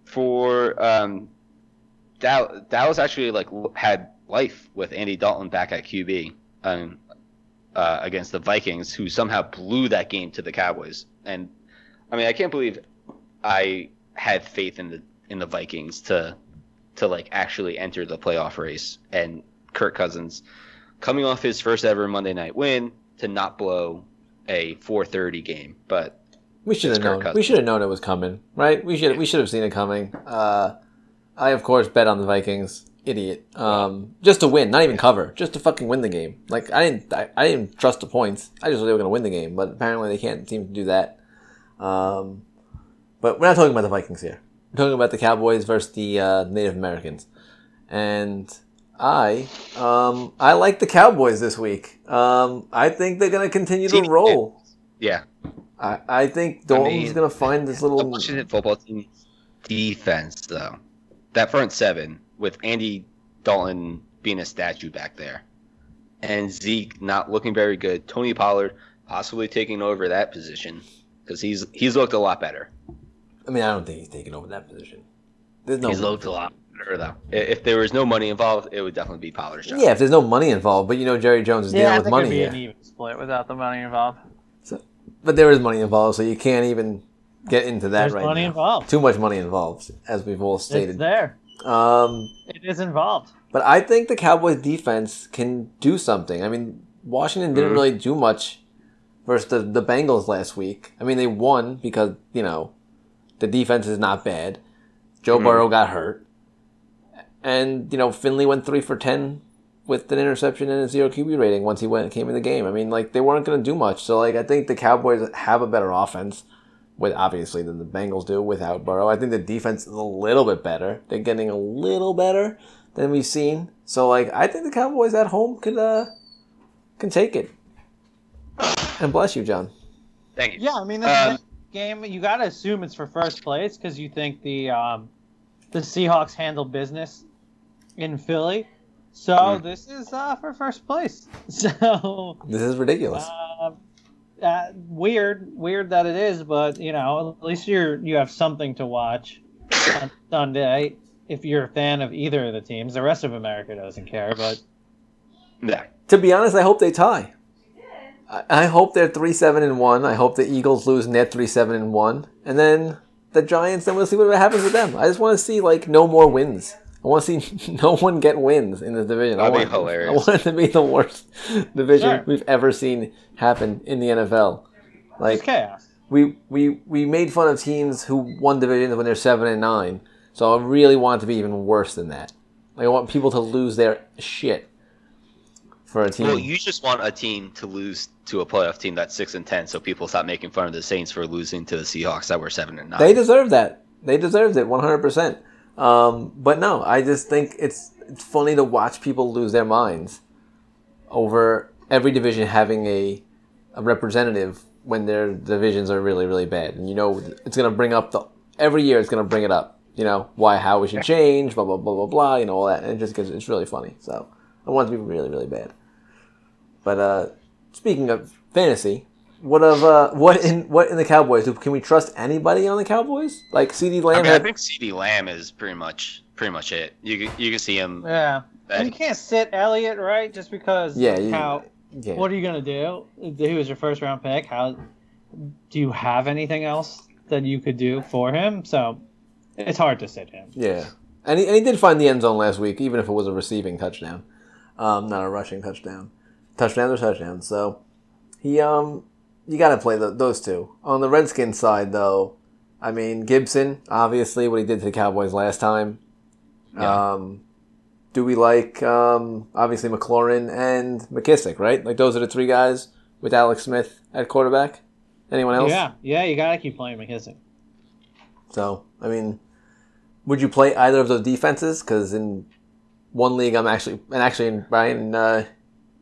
for um, Dallas, Dallas actually like had life with Andy Dalton back at QB um, uh, against the Vikings, who somehow blew that game to the Cowboys. And I mean, I can't believe I had faith in the in the Vikings to to like actually enter the playoff race. And Kirk Cousins, coming off his first ever Monday night win, to not blow a 4:30 game, but We should have known. We should have known it was coming, right? We should we should have seen it coming. Uh, I of course bet on the Vikings. Idiot. Um, just to win, not even cover, just to fucking win the game. Like I didn't, I, I didn't trust the points. I just thought they were gonna win the game, but apparently they can't seem to do that. Um, but we're not talking about the Vikings here. We're talking about the Cowboys versus the uh, Native Americans, and I, um, I like the Cowboys this week. Um, I think they're gonna continue to roll. yeah, I, I think Dalton's mean, gonna find this little. Washington football team defense though, that front seven with Andy Dalton being a statue back there, and Zeke not looking very good. Tony Pollard possibly taking over that position because he's he's looked a lot better. I mean, I don't think he's taking over that position. There's no. he's looked a lot better though. If there was no money involved, it would definitely be Pollard's job. Yeah, if there's no money involved, but you know Jerry Jones is Yeah, I dealing with think money it'd be here. an even split without the money involved. So, But there is money involved, so you can't even get into that There's right money now. involved. Too much money involved, as we've all It's stated. there. Um, It is involved. but I think the Cowboys defense can do something. I mean, Washington didn't Mhm. really do much versus the, the Bengals last week. I mean, they won because, you know, the defense is not bad. Joe Mhm. Burrow got hurt. And, you know, Finley went 3 for 10 with an interception and a zero QB rating once he went came in the game. I mean, like they weren't going to do much. So, like, I think the Cowboys have a better offense, with obviously than the Bengals do without Burrow. I think the defense is a little bit better. They're getting a little better than we've seen. So, like, I think the Cowboys at home could uh can take it. And bless you, John. Thank you. Yeah, I mean, this Um, next game you got to assume it's for first place because you think the um, the Seahawks handle business in Philly. So Mm. this is uh, for first place. So This is ridiculous. uh, uh, weird, weird that it is, but you know, at least you're you have something to watch on Sunday. If you're a fan of either of the teams, the rest of America doesn't care. But Yeah. To be honest, I hope they tie. I, I hope they're three seven and one. I hope the Eagles lose net three seven and one, and then the Giants. Then we'll see what happens with them. I just want to see like no more wins. I want to see no one get wins in this division. I That'd be want, hilarious. I want it to be the worst division Sure. we've ever seen happen in the NFL. it's Like chaos. we we we made fun of teams who won divisions when they're seven and nine. So I really want it to be even worse than that. Like I want people to lose their shit for a team. Well, you just want a team to lose to a playoff team that's six and ten, so people stop making fun of the Saints for losing to the Seahawks that were seven and nine. They deserve that. They deserved it 100%. Um, but no, I just think it's it's funny to watch people lose their minds over every division having a, a representative when their divisions are really really bad. And you know it's going to bring up the every year it's going to bring it up. You know why how we should change, blah blah blah blah blah. You know all that, and it just gets it's really funny. So I want it to be really really bad. But uh, speaking of fantasy, what of uh, what in what in the Cowboys? Can we trust anybody on the Cowboys? Like CeeDee I Lamb mean, I think CeeDee Lamb is pretty much pretty much it. You can, you can see him. Yeah, and you can't sit Elliott, right? Just because. Yeah, you- how yeah. What are you gonna do? He was your first round pick. How do you have anything else that you could do for him? So it's hard to sit him. Yeah, and he, and he did find the end zone last week, even if it was a receiving touchdown, um, not a rushing touchdown. Touchdowns are touchdowns. So he um, you got to play the, those two. On the Redskins side, though, I mean Gibson, obviously what he did to the Cowboys last time. Yeah. Um, do we like um, obviously McLaurin and McKissic, right? Like those are the three guys with Alex Smith at quarterback. Anyone else? Yeah, yeah, you gotta keep playing McKissic. So, I mean, would you play either of those defenses? Because in one league, I'm actually, and actually in Brian, uh,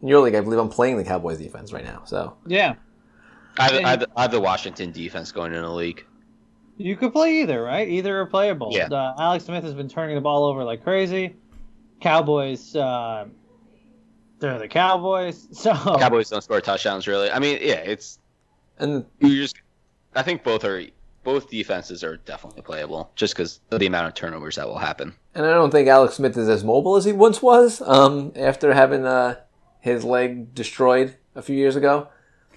in your league, I believe I'm playing the Cowboys defense right now. So, Yeah, I have, I, have, I have the Washington defense going in the league. you could play either, right? Either are playable. Yeah. Uh, Alex Smith has been turning the ball over like crazy. Cowboys, uh, they're the Cowboys. So Cowboys don't score touchdowns really. I mean, yeah, it's and you just. I think both are both defenses are definitely playable, just because of the amount of turnovers that will happen. and I don't think Alex Smith is as mobile as he once was. Um, after having uh, his leg destroyed a few years ago.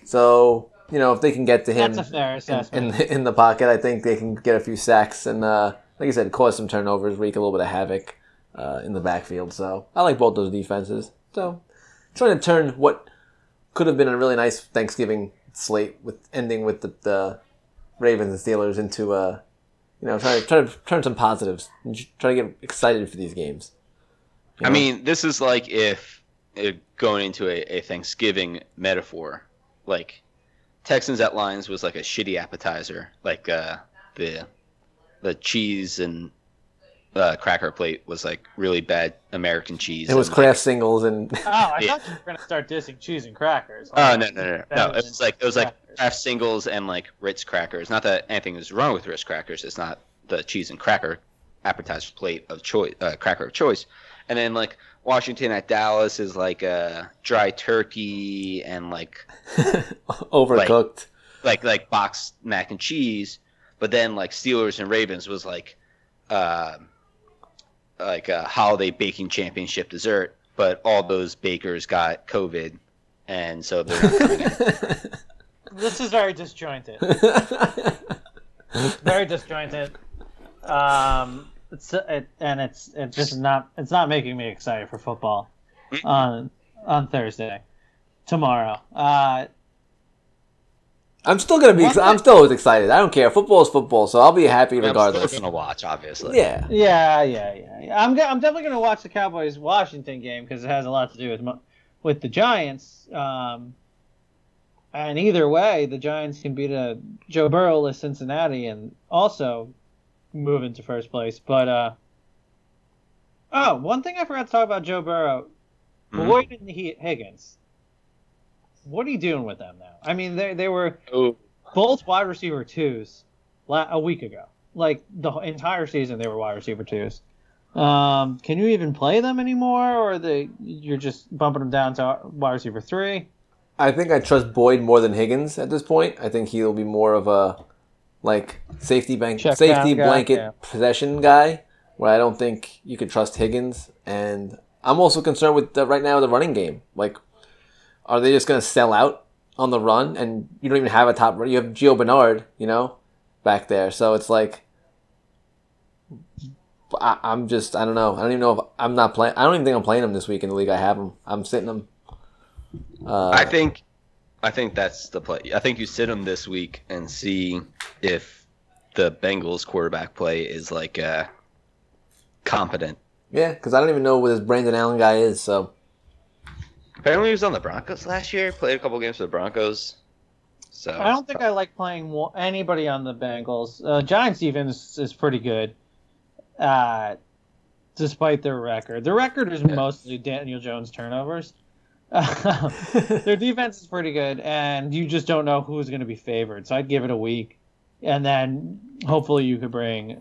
So, you know, if they can get to him that's a fair in, assessment. in in the pocket, I think they can get a few sacks and, uh, like I said, cause some turnovers, wreak a little bit of havoc uh, in the backfield. So I like both those defenses. So trying to turn what could have been a really nice Thanksgiving slate with ending with the, the Ravens and Steelers into uh, you know, try to try to turn some positives and try to get excited for these games. You I mean, this is like if going into a, a Thanksgiving metaphor, like Texans at Lions was like a shitty appetizer, like uh, the the cheese and uh, cracker plate was like really bad American cheese. it was and, Kraft singles and Oh, I Yeah. thought you were gonna start dissing cheese and crackers. Oh no no no no! No it was like it was like crackers. Kraft singles and like Ritz crackers. Not that anything is wrong with Ritz crackers. It's not the cheese and cracker appetizer plate of choice, uh, cracker of choice. And then like Washington at Dallas is like a dry turkey and like overcooked. like like boxed mac and cheese. But then like Steelers and Ravens was like uh, like a holiday baking championship dessert. But all those bakers got COVID, and so they're not. This is very disjointed. very disjointed. Um, it's it, and it's it's just not it's not making me excited for football on on Thursday, tomorrow. Uh, I'm still gonna be. One Ex- I'm still always excited. I don't care. Football is football, so I'll be happy regardless. I'm still regardless. gonna watch, obviously. Yeah. yeah, yeah, yeah. yeah. I'm go- I'm definitely gonna watch the Cowboys Washington game because it has a lot to do with mo- with the Giants. Um, and either way, the Giants can beat a Joe Burrow-less Cincinnati and also move into first place. But uh, oh, one thing I forgot to talk about Joe Burrow, Mhm. Boyd and Hi- Higgins. What are you doing with them now? I mean, they they were Oh, both wide receiver twos la- a week ago. Like the entire season, they were wide receiver twos. Um, can you even play them anymore, or they you're just bumping them down to wide receiver three? I think I trust Boyd more than Higgins at this point. I think he'll be more of a like safety bank, Check safety down guy, blanket yeah. possession guy. Where I don't think you could trust Higgins, and I'm also concerned with the, right now the running game. Like, are they just going to sell out on the run, and you don't even have a top? Run you have Gio Bernard, you know, back there. So it's like. I, I'm just I don't know I don't even know if I'm not playing I don't even think I'm playing him this week in the league I have him I'm sitting him uh, I think, I think that's the play. I think you sit him this week and see if the Bengals quarterback play is like uh, competent. Yeah, because I don't even know what this Brandon Allen guy is. So Apparently, he was on the Broncos last year. Played a couple games for the Broncos. So I don't think I like playing anybody on the Bengals. Uh, Giants defense is pretty good, uh, despite their record. The record is mostly Daniel Jones turnovers. their defense is pretty good, and you just don't know who's going to be favored. So I'd give it a week, and then hopefully you could bring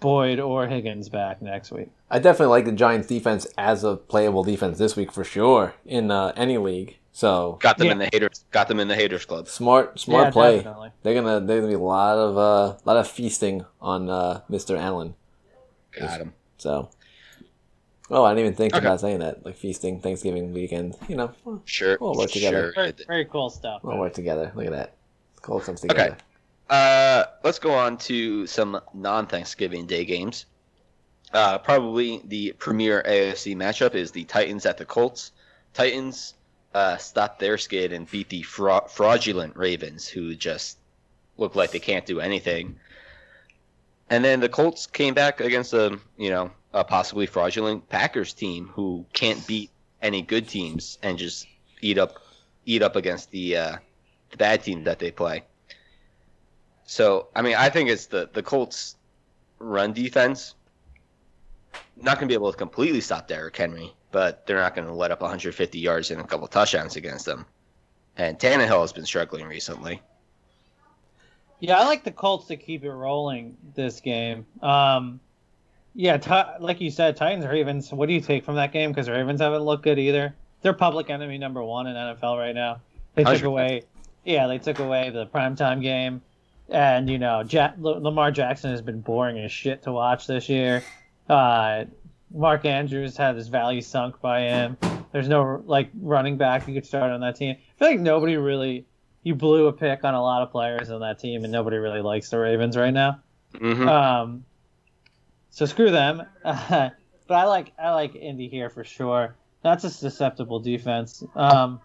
Boyd or Higgins back next week. I definitely like the Giants defense as a playable defense this week for sure in uh, any league. So got them Yeah. in the haters. Got them in the haters club. smart, smart Yeah, play. definitely. They're gonna there's gonna be a lot of uh, lot of feasting on uh, Mr. Allen. Got him. So. Oh, I didn't even think Okay. about saying that. Like feasting, Thanksgiving weekend. You know, we'll Sure. We'll work together. Sure. Very, very cool stuff. We'll work together. Look at that. Cool comes together. Okay. Uh, let's go on to some non-Thanksgiving Day games. Uh, probably the premier AFC matchup is the Titans at the Colts. Titans uh, stopped their skid and beat the fra- fraudulent Ravens, who just look like they can't do anything. And then the Colts came back against a you know a possibly fraudulent Packers team who can't beat any good teams and just eat up eat up against the uh, the bad team that they play. So I mean, I think it's the the Colts' run defense not going to be able to completely stop Derrick Henry, but they're not going to let up 150 yards and a couple touchdowns against them. And Tannehill has been struggling recently. Yeah, I like the Colts to keep it rolling this game. Um, yeah, Ti- like you said, Titans Ravens. What do you take from that game? Because Ravens haven't looked good either. They're public enemy number one in NFL right now. They took away, yeah, they took away the primetime game, and you know, Lamar Jackson has been boring as shit to watch this year. Uh, Mark Andrews had his value sunk by him. There's no like running back you could start on that team. I feel like nobody really you blew a pick on a lot of players on that team, and nobody really likes the Ravens right now. Mm-hmm. Um, so screw them. but I like I like Indy here for sure. That's a susceptible defense. Um,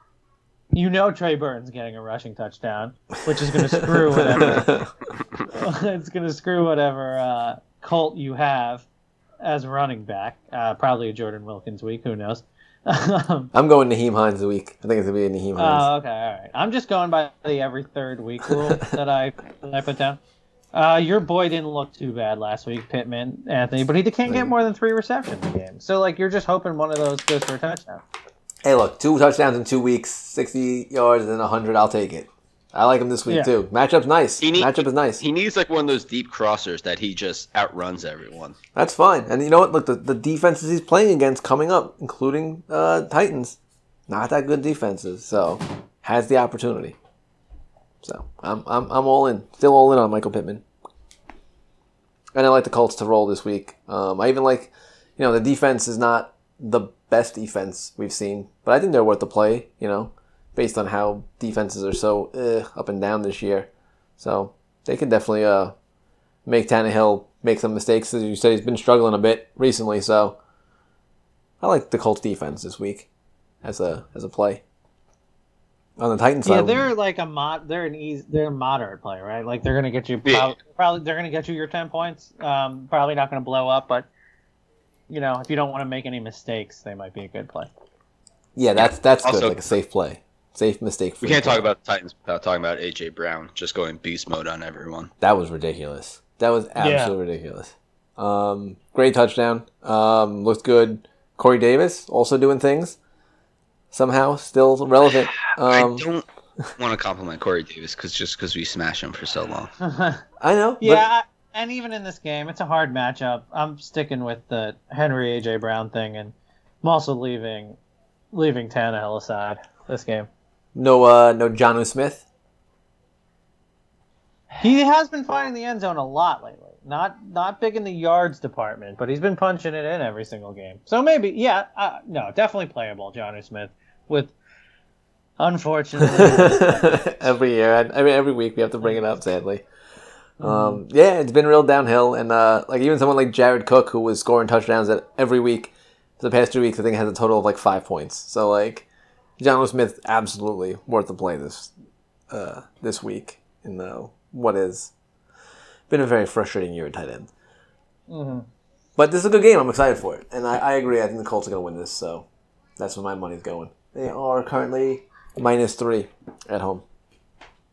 you know Trey Burton's getting a rushing touchdown, which is going to screw whatever. it's going to screw whatever uh, Colt you have as running back. Uh, probably a Jordan Wilkins week. Who knows? I'm going Nyheim Hines a week. I think it's gonna be a Nyheim Hines. Oh, okay, all right. I'm just going by the every third week rule that I that I put down. Uh, your boy didn't look too bad last week, Pittman, Anthony, but he can't get more than three receptions a game. So like you're just hoping one of those goes for a touchdown. Hey, look, two touchdowns in two weeks, 60 yards and 100. I'll take it. I like him this week Yeah. too. Matchup's nice. He need- Matchup is nice. He needs like one of those deep crossers that he just outruns everyone. That's fine. And you know what? Look, the, the defenses he's playing against coming up, including uh, Titans, not that good defenses. So has the opportunity. So I'm, I'm I'm all in. Still all in on Michael Pittman. And I like the Colts to roll this week. Um, I even like, you know, the defense is not the best defense we've seen, but I think they're worth the play. You know, based on how defenses are so eh, up and down this year. So they can definitely uh, make Tannehill make some mistakes. As you said, he's been struggling a bit recently. So I like the Colts defense this week as a as a play. On the Titans Yeah, side, they're like a mod. They're an easy. They're a moderate play, right? Like they're gonna get you Yeah. probably, probably they're gonna get you your ten points. Um, probably not gonna blow up, but you know if you don't want to make any mistakes, they might be a good play. yeah, that's that's good, like a safe play, safe mistake. We can't talk about the Titans without talking about AJ Brown just going beast mode on everyone. That was ridiculous. That was absolutely ridiculous. Um, great touchdown. Um, looked good. Corey Davis also doing things. Somehow still relevant. Um, I don't want to compliment Corey Davis because just because we smashed him for so long. I know. yeah, but- and even in this game, it's a hard matchup. I'm sticking with the Henry AJ Brown thing, and I'm also leaving leaving Tannehill aside this game. no, uh, no Jonnu Smith. He has been finding the end zone a lot lately. Not not big in the yards department, but he's been punching it in every single game. So maybe, yeah, uh, no, definitely playable, Jonnu Smith. With unfortunately, every year, I I mean, every week we have to bring it up. Sadly, um, yeah, it's been real downhill, and uh, like even someone like Jared Cook, who was scoring touchdowns at every week for the past two weeks, I think has a total of like five points. So like, John Smith absolutely worth the play this uh, this week in uh, what is been a very frustrating year at tight end. Mhm. But this is a good game. I'm excited for it, and I, I agree. I think the Colts are going to win this, so that's where my money's going. They are currently minus three at home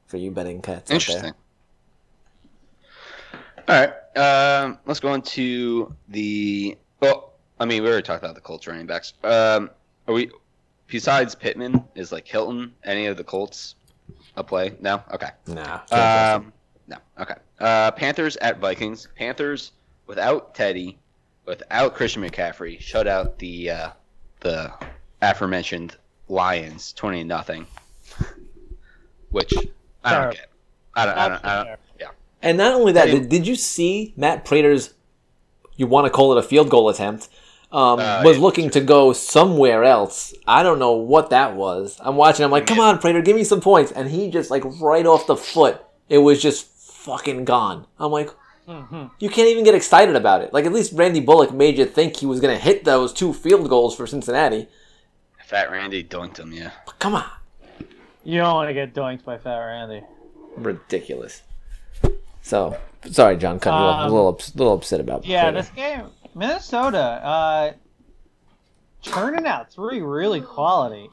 for you betting cats. Interesting. All right, um, let's go on to the. Well, I mean, we already talked about the Colts running backs. Um, are we? Besides Pittman, is like Hilton any of the Colts a play? No. Okay. there. Nah. can't trust them. Um, no. Okay. Uh, Panthers at Vikings. Panthers without Teddy, without Christian McCaffrey, shut out the uh, the aforementioned Lions twenty nothing. Which I don't Terrible. get. I don't. I don't. I don't yeah. and not only that, did, did you see Matt Prater's? You want to call it a field goal attempt? Um, Uh, was yeah, looking to go somewhere else. I don't know what that was. I'm watching. I'm like, come on, Prater, give me some points. And he just like right off the foot, it was just fucking gone. I'm like, Mhm. you can't even get excited about it. Like at least Randy Bullock made you think he was gonna hit those two field goals for Cincinnati. Fat Randy dunked him. Yeah. But come on, you don't want to get doinked by Fat Randy. ridiculous. So sorry, John, cutting you off. I'm a Um, little ups- little upset about. Yeah, Prater. this game, Minnesota, uh, churning out three really quality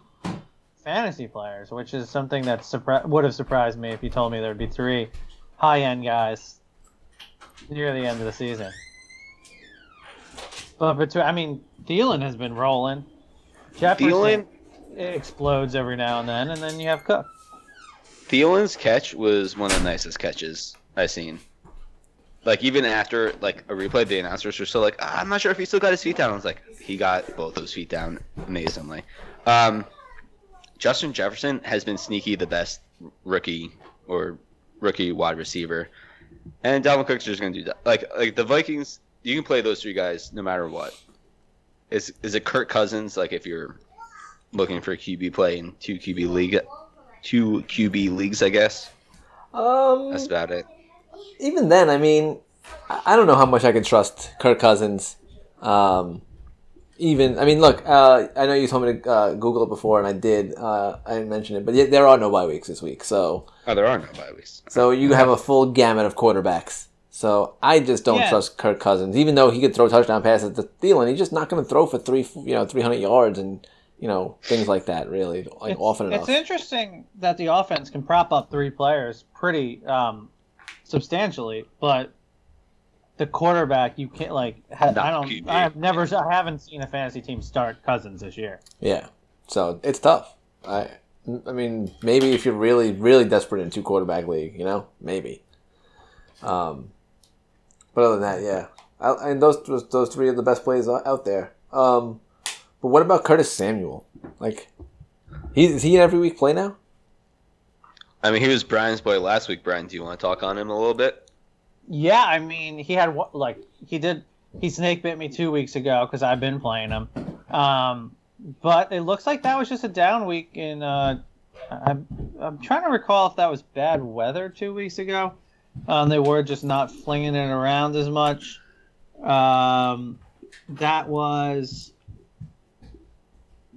fantasy players, which is something that surpri- would have surprised me if you told me there would be three high-end guys near the end of the season. But between, I mean, Thielen has been rolling. Jefferson Thielen, explodes every now and then, and then you have Cook. Thielen's catch was one of the nicest catches I've seen. Like even after like a replay, the announcers were still like, ah, "I'm not sure if he still got his feet down." I was like, "He got both those feet down amazingly." Um, Justin Jefferson has been sneaky the best rookie or rookie wide receiver, and Dalvin Cook's just gonna do that. Like like the Vikings, you can play those three guys no matter what. Is is it Kirk Cousins? Like if you're looking for QB play in two QB league, two QB leagues, I guess. Um, That's about it. even then, I mean, I don't know how much I can trust Kirk Cousins. Um, even I mean, look, uh, I know you told me to uh, Google it before, and I did. Uh, I didn't mention it, but there are no bye weeks this week, so Oh, there are no bye weeks. so you have a full gamut of quarterbacks. So I just don't Yeah. trust Kirk Cousins, even though he could throw touchdown passes to Thielen. He's just not going to throw for three, you know, three hundred yards and you know things like that. Really, like it's, often enough. It's interesting that the offense can prop up three players pretty um, substantially, but the quarterback you can't like. Ha, I don't. I have never. I haven't seen a fantasy team start Cousins this year. Yeah. So it's tough. I I mean, maybe if you're really, really desperate in two quarterback league, you know, maybe. Um, but other than that, yeah. I, and those those those three are the best plays out out there. Um, but what about Curtis Samuel? Like, he is he an every week play now? I mean, he was Brian's boy last week. Brian, do you want to talk on him a little bit? Yeah, I mean, he had what like he did. He snake bit me two weeks ago because I've been playing him. Um, but it looks like that was just a down week. In uh, I'm I'm trying to recall if that was bad weather two weeks ago. Um, they were just not flinging it around as much. Um, that was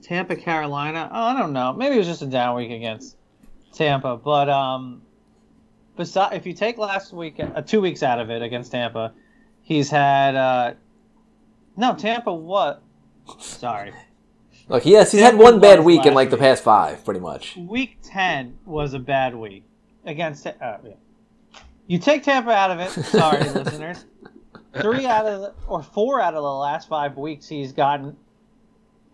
Tampa, Carolina. Oh, I don't know. Maybe it was just a down week against Tampa. But um, besi- if you take last week, uh, two weeks out of it against Tampa, he's had uh, no Tampa. What? Sorry, Look, yes, he's had one bad week in like the past five, pretty much. week ten was a bad week against. Uh, yeah. You take Tampa out of it. Sorry, listeners. Three out of the, or four out of the last five weeks, he's gotten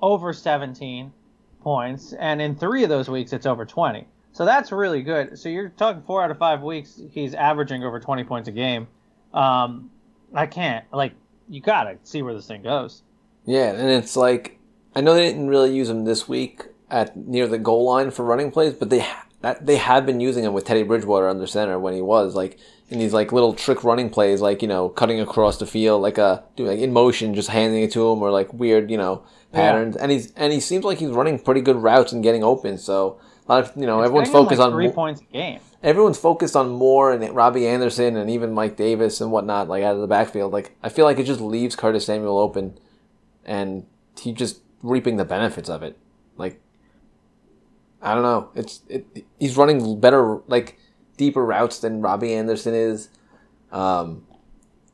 over 17 points, and in three of those weeks, it's over 20. So that's really good. So you're talking four out of five weeks, he's averaging over 20 points a game. Um, I can't like you gotta see where this thing goes. Yeah, and it's like I know they didn't really use him this week at near the goal line for running plays, but they that, they have been using him with Teddy Bridgewater under center when he was like in these like little trick running plays, like you know cutting across the field, like a doing like in motion, just handing it to him, or like weird you know patterns. And he's and he seems like he's running pretty good routes and getting open. So a lot of you know It's everyone's focused like on three points a game. everyone's focused on Moore and Robbie Anderson and even Mike Davis and whatnot, like out of the backfield. Like I feel like it just leaves Curtis Samuel open, and he just reaping the benefits of it. Like I don't know, it's it, he's running better, like deeper routes than Robbie Anderson is. Um,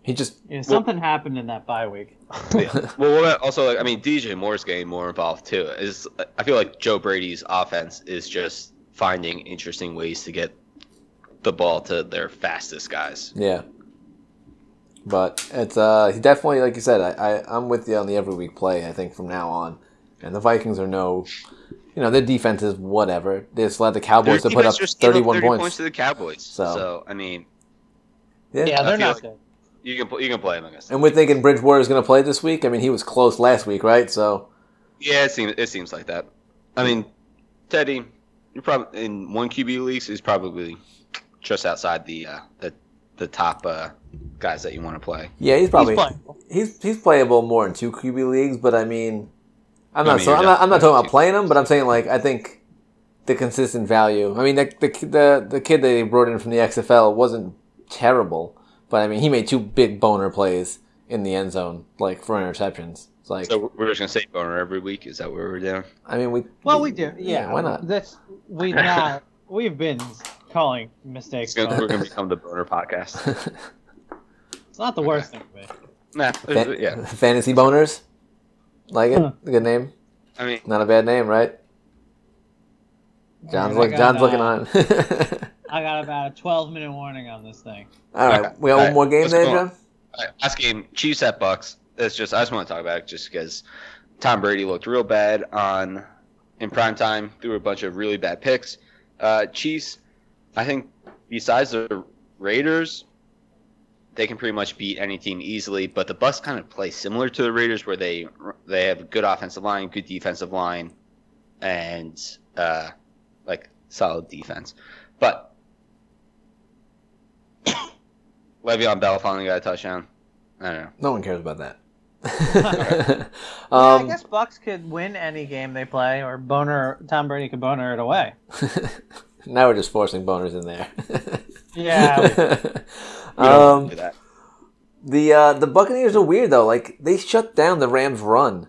he just Yeah, something happened in that bye week. Yeah. well, what also, like, I mean, DJ Moore's getting more involved too. Is I feel like Joe Brady's offense is just finding interesting ways to get the ball to their fastest guys. yeah. But it's uh he definitely like you said I, I I'm with you on the every week play I think from now on, and the Vikings are no, you know their defense is whatever they just let the Cowboys to put up just 31 30 points. to the Cowboys. So- So, I mean, Yeah. Yeah, they're I feel not like- good. you can you can play them against. And we're thinking Bridgewater is going to play this week. I mean, he was close last week, right? So Yeah, it seems it seems like that. I mean, Teddy, you're probably in one QB leagues is probably just outside the uh, the the top uh, guys that you want to play. yeah, he's probably He's he's he's, playable more in two QB leagues. But I mean, I'm I not mean, so I'm not, I'm not talking about playing him, but I'm saying like I think the consistent value. I mean, the the the, the kid they brought in from the XFL wasn't terrible, but I mean, he made two big boner plays in the end zone, like for interceptions. It's like So we're just gonna say boner every week. Is that what we're doing? I mean, we Well, we do. Yeah, why not? That's we not. We've been calling mistakes. It's gonna, we're gonna become the boner podcast. It's not the worst thing to. Nah, Fan- yeah. fantasy boners, like it, Huh. good name, I mean, not a bad name, right? John's look, got, John's looking on. I got about a 12 minute warning on this thing. All right, Okay. we got All one right, more game let's there. John. all right, last game, Chiefs at Bucks. It's just I just want to talk about it just because Tom Brady looked real bad on in prime time. Threw a bunch of really bad picks. Uh, Chiefs, I think besides the Raiders, they can pretty much beat any team easily. But the Bucks kind of play similar to the Raiders, where they they have a good offensive line, good defensive line, and uh, like solid defense. But Le'Veon Bell finally got a touchdown. I don't know. No one cares about that. yeah, um, I guess Bucks could win any game they play, or Boner Tom Brady could boner it away. now we're just forcing boners in there. Yeah. Um, the uh, the Buccaneers are weird though. Like they shut down the Rams' run,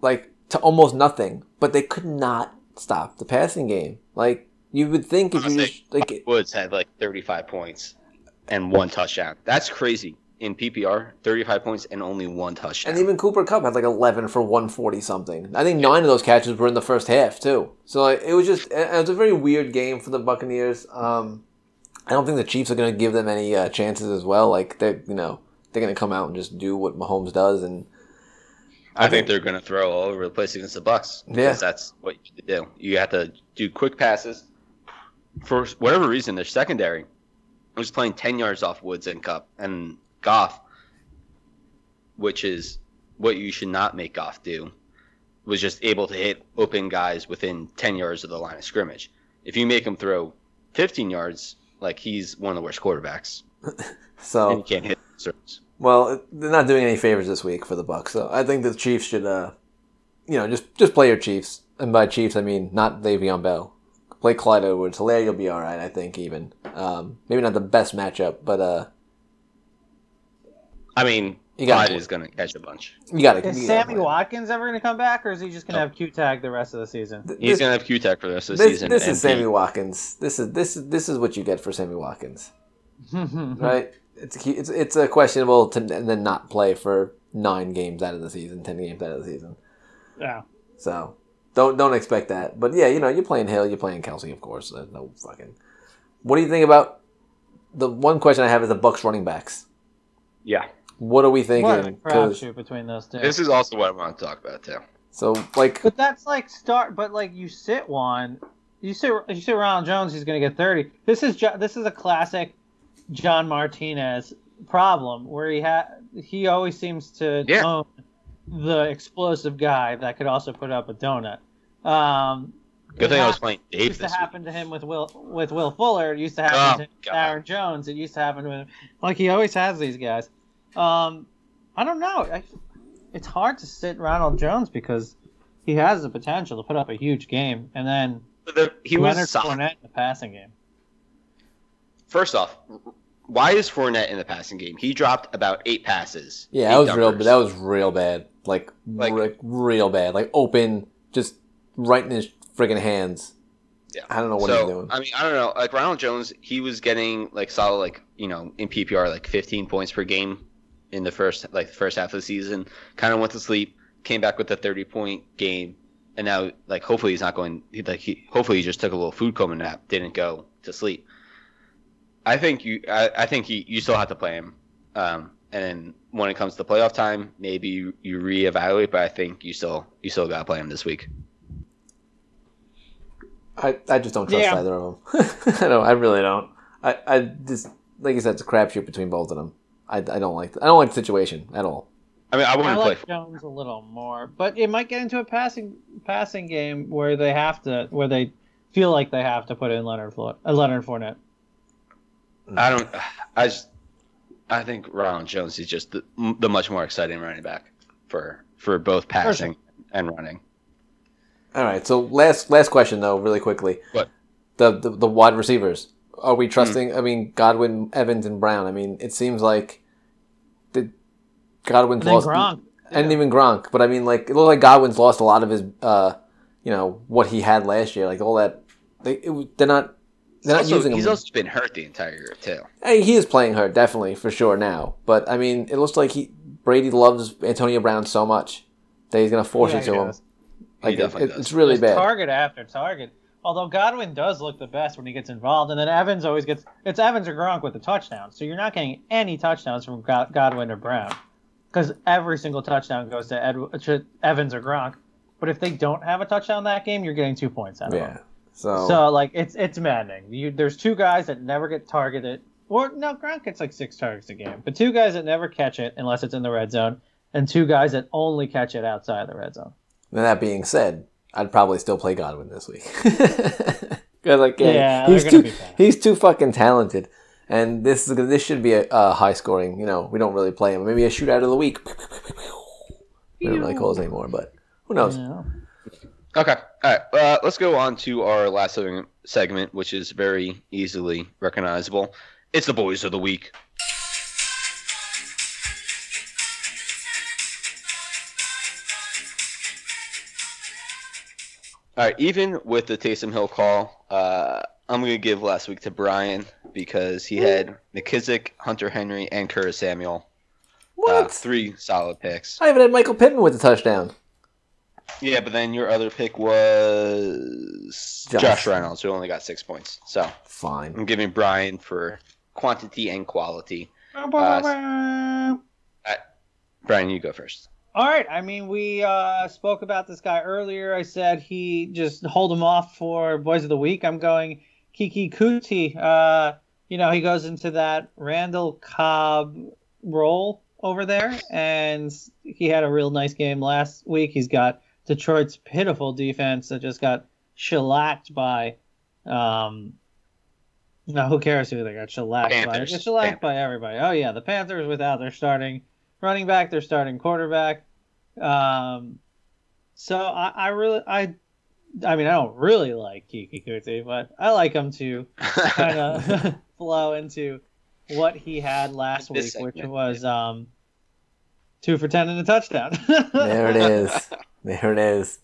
like to almost nothing, but they could not stop the passing game. Like you would think if you Honestly, just like Woods had like 35 points and one touchdown. That's crazy. In PPR, 35 points and only one touchdown. And even Cooper Kupp had like 11 for 140 something. I think nine of those catches were in the first half too. So like, it was just it was a very weird game for the Buccaneers. Um, I don't think the Chiefs are going to give them any uh, chances as well. Like they, you know, they're going to come out and just do what Mahomes does. And I think they're going to throw all over the place against the Bucks because Yeah. that's what you do. You have to do quick passes. For whatever reason, their secondary was playing 10 yards off Woods and Kupp and Goff, which is what you should not make Goff do, was just able to hit open guys within 10 yards of the line of scrimmage. If you make him throw 15 yards, like he's one of the worst quarterbacks, and so you can't hit certs. well, they're not doing any favors this week for the Bucks. So I think the Chiefs should, uh, you know, just just play your Chiefs. And by Chiefs, I mean not Le'Veon Bell. Play Clyde Edwards. Helaire, you'll be all right. I think even um, maybe not the best matchup, but uh, I mean, You got Clyde it. is going to catch a bunch. you got to. Is Sammy Watkins ever going to come back, or is he just going to have Q tag the rest of the season? He's going to have Q-Tech for the rest of the this, season. this and is Sammy Watkins. This is this is this is what you get for Sammy Watkins, right. right? It's it's it's a questionable to and then not play for nine games out of the season, ten games out of the season. Yeah. So don't don't expect that. But yeah, you know, you're playing Hill, you're playing Kelce, of course. There's no fucking. What do you think about the one question I have is the Bucks running backs? Yeah. What are we What a crapshoot between those two. This is also what I want to talk about, too. so like, But that's like start. But like you sit one, you sit you sit Ronald Jones. He's going to get thirty. This is this is a classic John Martinez problem where he had he always seems to Yeah. own the explosive guy that could also put up a donut. Um, Good it thing I was playing It Dave used to this week. happen to him with Will with Will Fuller. It used to happen Oh, to God. Aaron Jones. It used to happen to him. Like he always has these guys. Um, I don't know. I, it's hard to sit Ronald Jones because he has the potential to put up a huge game, and then The- he was Leonard solid. Fournette in the passing game. First off, why is Fournette in the passing game? He dropped about eight passes. yeah, eight that was real. dunkers. That was real bad. Like, Like- like real bad. Like open, just right in his friggin' hands. Yeah. I don't know what so, he's doing. I mean, I don't know. Like Ronald Jones, he was getting like solid, like you know, in PPR, like 15 points per game in the first, like the first half of the season. Kind of went to sleep, came back with a 30 point game, and now like hopefully he's not going. He, like he, hopefully he just took a little food coma nap, didn't go to sleep. I think you, I, I think you, you still have to play him. Um, and then when it comes to playoff time, maybe you, you reevaluate. But I think you still, you still got to play him this week. I, I just don't trust Yeah. either of them. I don't. I really don't. I, I just like I said, it's a crapshoot between both of them. I, I don't like I don't like the situation at all. I mean, I I wouldn't play. like Jones a little more, but it might get into a passing passing game where they have to, where they feel like they have to put in Leonard Flo- uh, Leonard Fournette. I don't. I just. I think Ronald Jones is just the, the much more exciting running back for for both passing and running. All right. So last last question though, really quickly. What? The the, the wide receivers. Are we trusting? I mean, Godwin, Evans, and Brown. I mean, it seems like the Godwin's And lost, Gronk. and even Gronk. But I mean, like it looked like Godwin's lost a lot of his, uh, you know, what he had last year. Like all that. they it, they're not. They're not Also, using he's him. also been hurt the entire year too. Hey, he is playing hurt, definitely for sure now. But I mean, it looks like he Brady loves Antonio Brown so much that he's gonna force Yeah, it to he him. Like he it, does. it's really Just bad. Target after target. Although Godwin does look the best when he gets involved, and then Evans always gets it's Evans or Gronk with the touchdown. So you're not getting any touchdowns from Godwin or Brown, because every single touchdown goes to, Ed- to Evans or Gronk. But if they don't have a touchdown that game, you're getting two points out of them. yeah. So, So like it's it's maddening. You, there's two guys that never get targeted, or no, Gronk gets like six targets a game, but two guys that never catch it unless it's in the red zone, and two guys that only catch it outside of the red zone. then that being said, I'd probably still play Godwin this week. Cause like yeah, Yeah, he's they're gonna too be bad. he's too fucking talented, and this is this should be a, a high scoring. You know, we don't really play him. Maybe a shootout of the week. We don't really call those anymore, but who knows? Yeah. Okay, all right. Uh, let's go on to our last segment- segment, which is very easily recognizable. It's the boys of the week. All right, even with the Taysom Hill call, uh, I'm going to give last week to Brian because he had McKissic, Hunter Henry, and Curtis Samuel. What? Uh, three solid picks. I even had Michael Pittman with the touchdown. Yeah, but then your other pick was Josh. Josh, Reynolds, who only got six points. So Fine. I'm giving Brian for quantity and quality. Brian, you go first. All right. I mean, we uh, spoke about this guy earlier. I said he just hold him off for Boys of the Week. I'm going Keke Coutee. Uh, you know, he goes into that Randall Cobb role over there, and he had a real nice game last week. He's got Detroit's pitiful defense that just got shellacked by. Um, no, who cares who they got shellacked by? They Panthers. got shellacked by everybody. Oh yeah, the Panthers without their starting running back, their starting quarterback. Um, so I, I really, I, I mean, I don't really like Keke Coutee, but I like him to kind of flow into what he had last This week, which segment, was um, two for ten and a touchdown. There it is. There it is.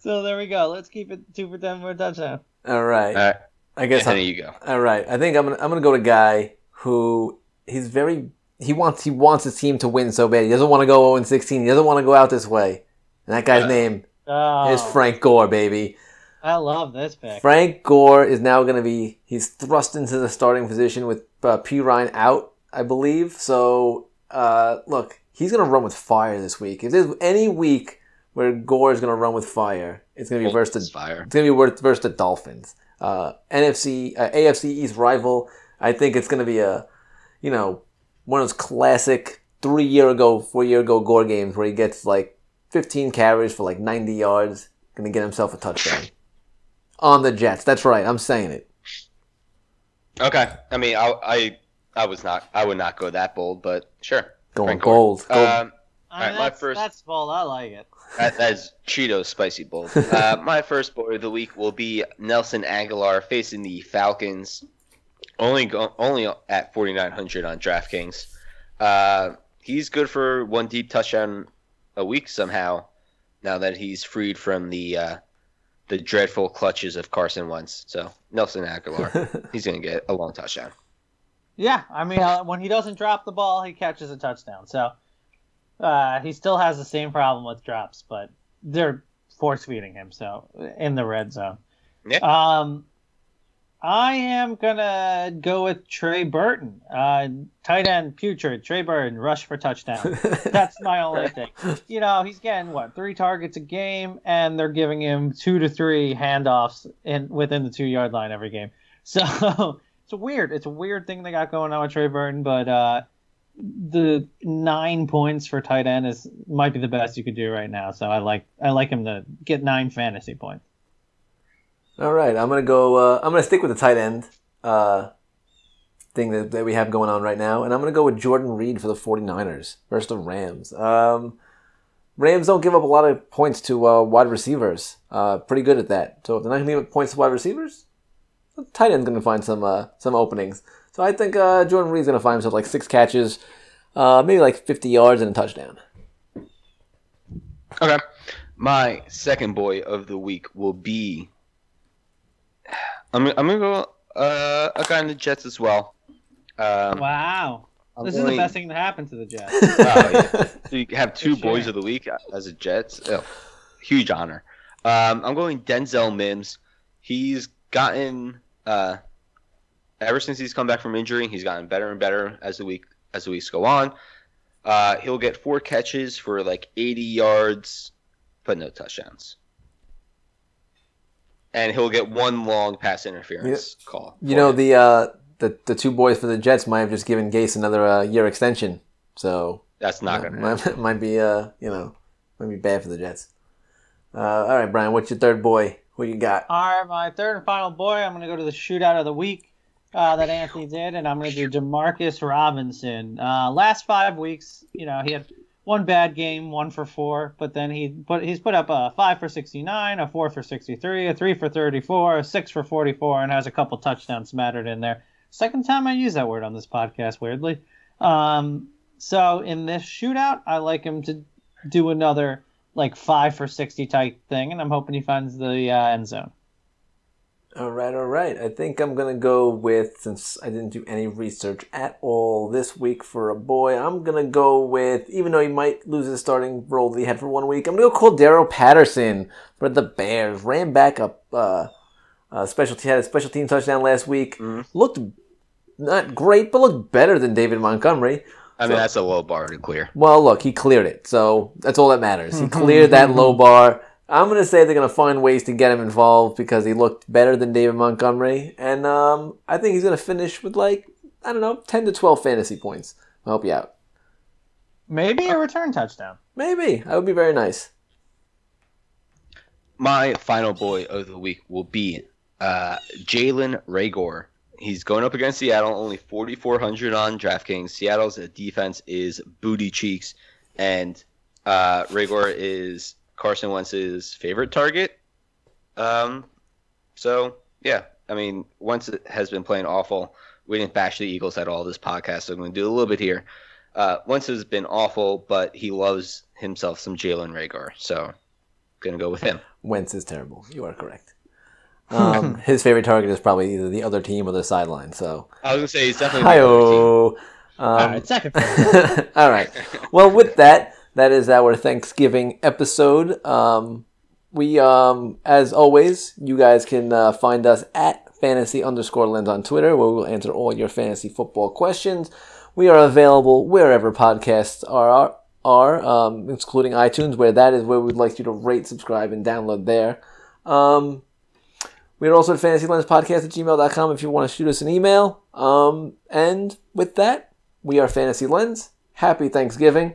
so there we go. Let's keep it two for ten for a touchdown. All right. All right, I guess there I'm, you go. All right. I think I'm gonna I'm gonna go to a guy who he's very he wants he wants his team to win so bad. He doesn't want to go 0 16. He doesn't want to go out this way. And that guy's Yeah. name Oh, is Frank Gore, baby. I love this pick. Frank Gore is now going to be he's thrust into the starting position with uh, Perine out, I believe. So uh, look, he's going to run with fire this week. If there's any week where Gore is going to run with fire, it's going to be versus fire. it's going to be worth versus the Dolphins. Uh, NFC, uh, AFC East rival. I think it's going to be a, you know, one of those classic three year ago, four year ago Gore games where he gets like 15 carries for like 90 yards, going to get himself a touchdown on the Jets. That's right. I'm saying it. Okay, I mean, I, I, I was not, I would not go that bold, but sure. Going Frank Gore. gold. Gold. Um, I mean, Alright, my that's, first- that's bold. I like it. that, that is Cheetos spicy bold. Uh, my first boy of the week will be Nelson Agholor facing the Falcons. Only only at 4900 on DraftKings. Uh, he's good for one deep touchdown a week somehow. Now that he's freed from the uh, the dreadful clutches of Carson Wentz, so Nelson Agholor, he's gonna get a long touchdown. Yeah, I mean, uh, when he doesn't drop the ball, he catches a touchdown. So uh, he still has the same problem with drops, but they're force feeding him. So in the red zone. Yeah. Um, I am gonna go with Trey Burton, uh, tight end putrid. Trey Burton, rush for touchdown. That's my only thing. You know, he's getting what three targets a game, and they're giving him two to three handoffs in within the two yard line every game. So it's a weird. It's a weird thing they got going on with Trey Burton, but uh, the nine points for tight end is might be the best you could do right now. So I like I like him to get nine fantasy points. All right, I'm gonna go. Uh, I'm gonna stick with the tight end uh, thing that, that we have going on right now, and I'm gonna go with Jordan Reed for the 49ers versus the Rams. Um, Rams don't give up a lot of points to uh, wide receivers. Uh, pretty good at that. So if they're not gonna give up points to wide receivers, the tight end's gonna find some uh, some openings. So I think uh, Jordan Reed's gonna find himself like six catches, uh, maybe like 50 yards and a touchdown. Okay. My second boy of the week will be. I'm, I'm gonna go uh, a guy in the Jets as well. Um, Wow, I'm this is the best thing to happen to the Jets. Wow, yeah. So you have two Good boys of the week as a Jets. Oh, huge honor. Um, I'm going Denzel Mims. He's gotten uh, ever since he's come back from injury, he's gotten better and better as the week as the weeks go on. Uh, he'll get four catches for like 80 yards, but no touchdowns. And he'll get one long pass interference call. You know the uh, the the two boys for the Jets might have just given Gase another uh, year extension, so that's not uh, gonna happen. might, might be uh you know might be bad for the Jets. Uh, all right, Brian, what's your third boy? Who you got? All right, my third and final boy. I'm going to go to the shootout of the week uh, that Anthony did, and I'm going to do Demarcus Robinson. Uh, last five weeks, you know, he had one bad game, one for four, but then he put he's put up a five for 69, a four for 63, a three for 34, a six for 44, and has a couple touchdowns smattered in there. Second time I use that word on this podcast, weirdly. Um, so in this shootout, I like him to do another like five for sixty type thing, and I'm hoping he finds the uh, end zone. All right, all right. I think I'm gonna go with since I didn't do any research at all this week for a boy. I'm gonna go with even though he might lose his starting role that he had for one week. I'm gonna go Cordarrelle Patterson for the Bears. Ran back up, uh, uh, special had a special team touchdown last week. Looked not great, but looked better than David Montgomery. I mean, So- that's a low bar to clear. Well, look, he cleared it, so that's all that matters. He cleared that low bar. I'm gonna say they're gonna find ways to get him involved because he looked better than David Montgomery, and um, I think he's gonna finish with like I don't know, ten to twelve fantasy points. I'll help you out. Maybe a return touchdown. Maybe that would be very nice. My final boy of the week will be uh, Jalen Reagor. He's going up against Seattle, only 4,400 on DraftKings. Seattle's defense is booty cheeks, and uh, Reagor is Carson Wentz's favorite target. Um, so yeah, I mean, Wentz has been playing awful. We didn't bash the Eagles at all this podcast, so I'm going to do a little bit here. Uh, Wentz has been awful, but he loves himself some Jalen Reagor, so going to go with him. Wentz is terrible. You are correct. Um, his favorite target is probably either the other team or the sideline. So, I was gonna say he's definitely. the other team. hi All Um, right, second. All right. Well, with that, that is our Thanksgiving episode. Um, we, um, as always, you guys can uh, find us at fantasy underscore lens on Twitter, where we will answer all your fantasy football questions. We are available wherever podcasts are, are um, including iTunes, where that is where we'd like you to rate, subscribe, and download there. Um, we are also at fantasylenspodcast at gmail.com if you want to shoot us an email. Um, and with that, we are Fantasy Lens. Happy Thanksgiving,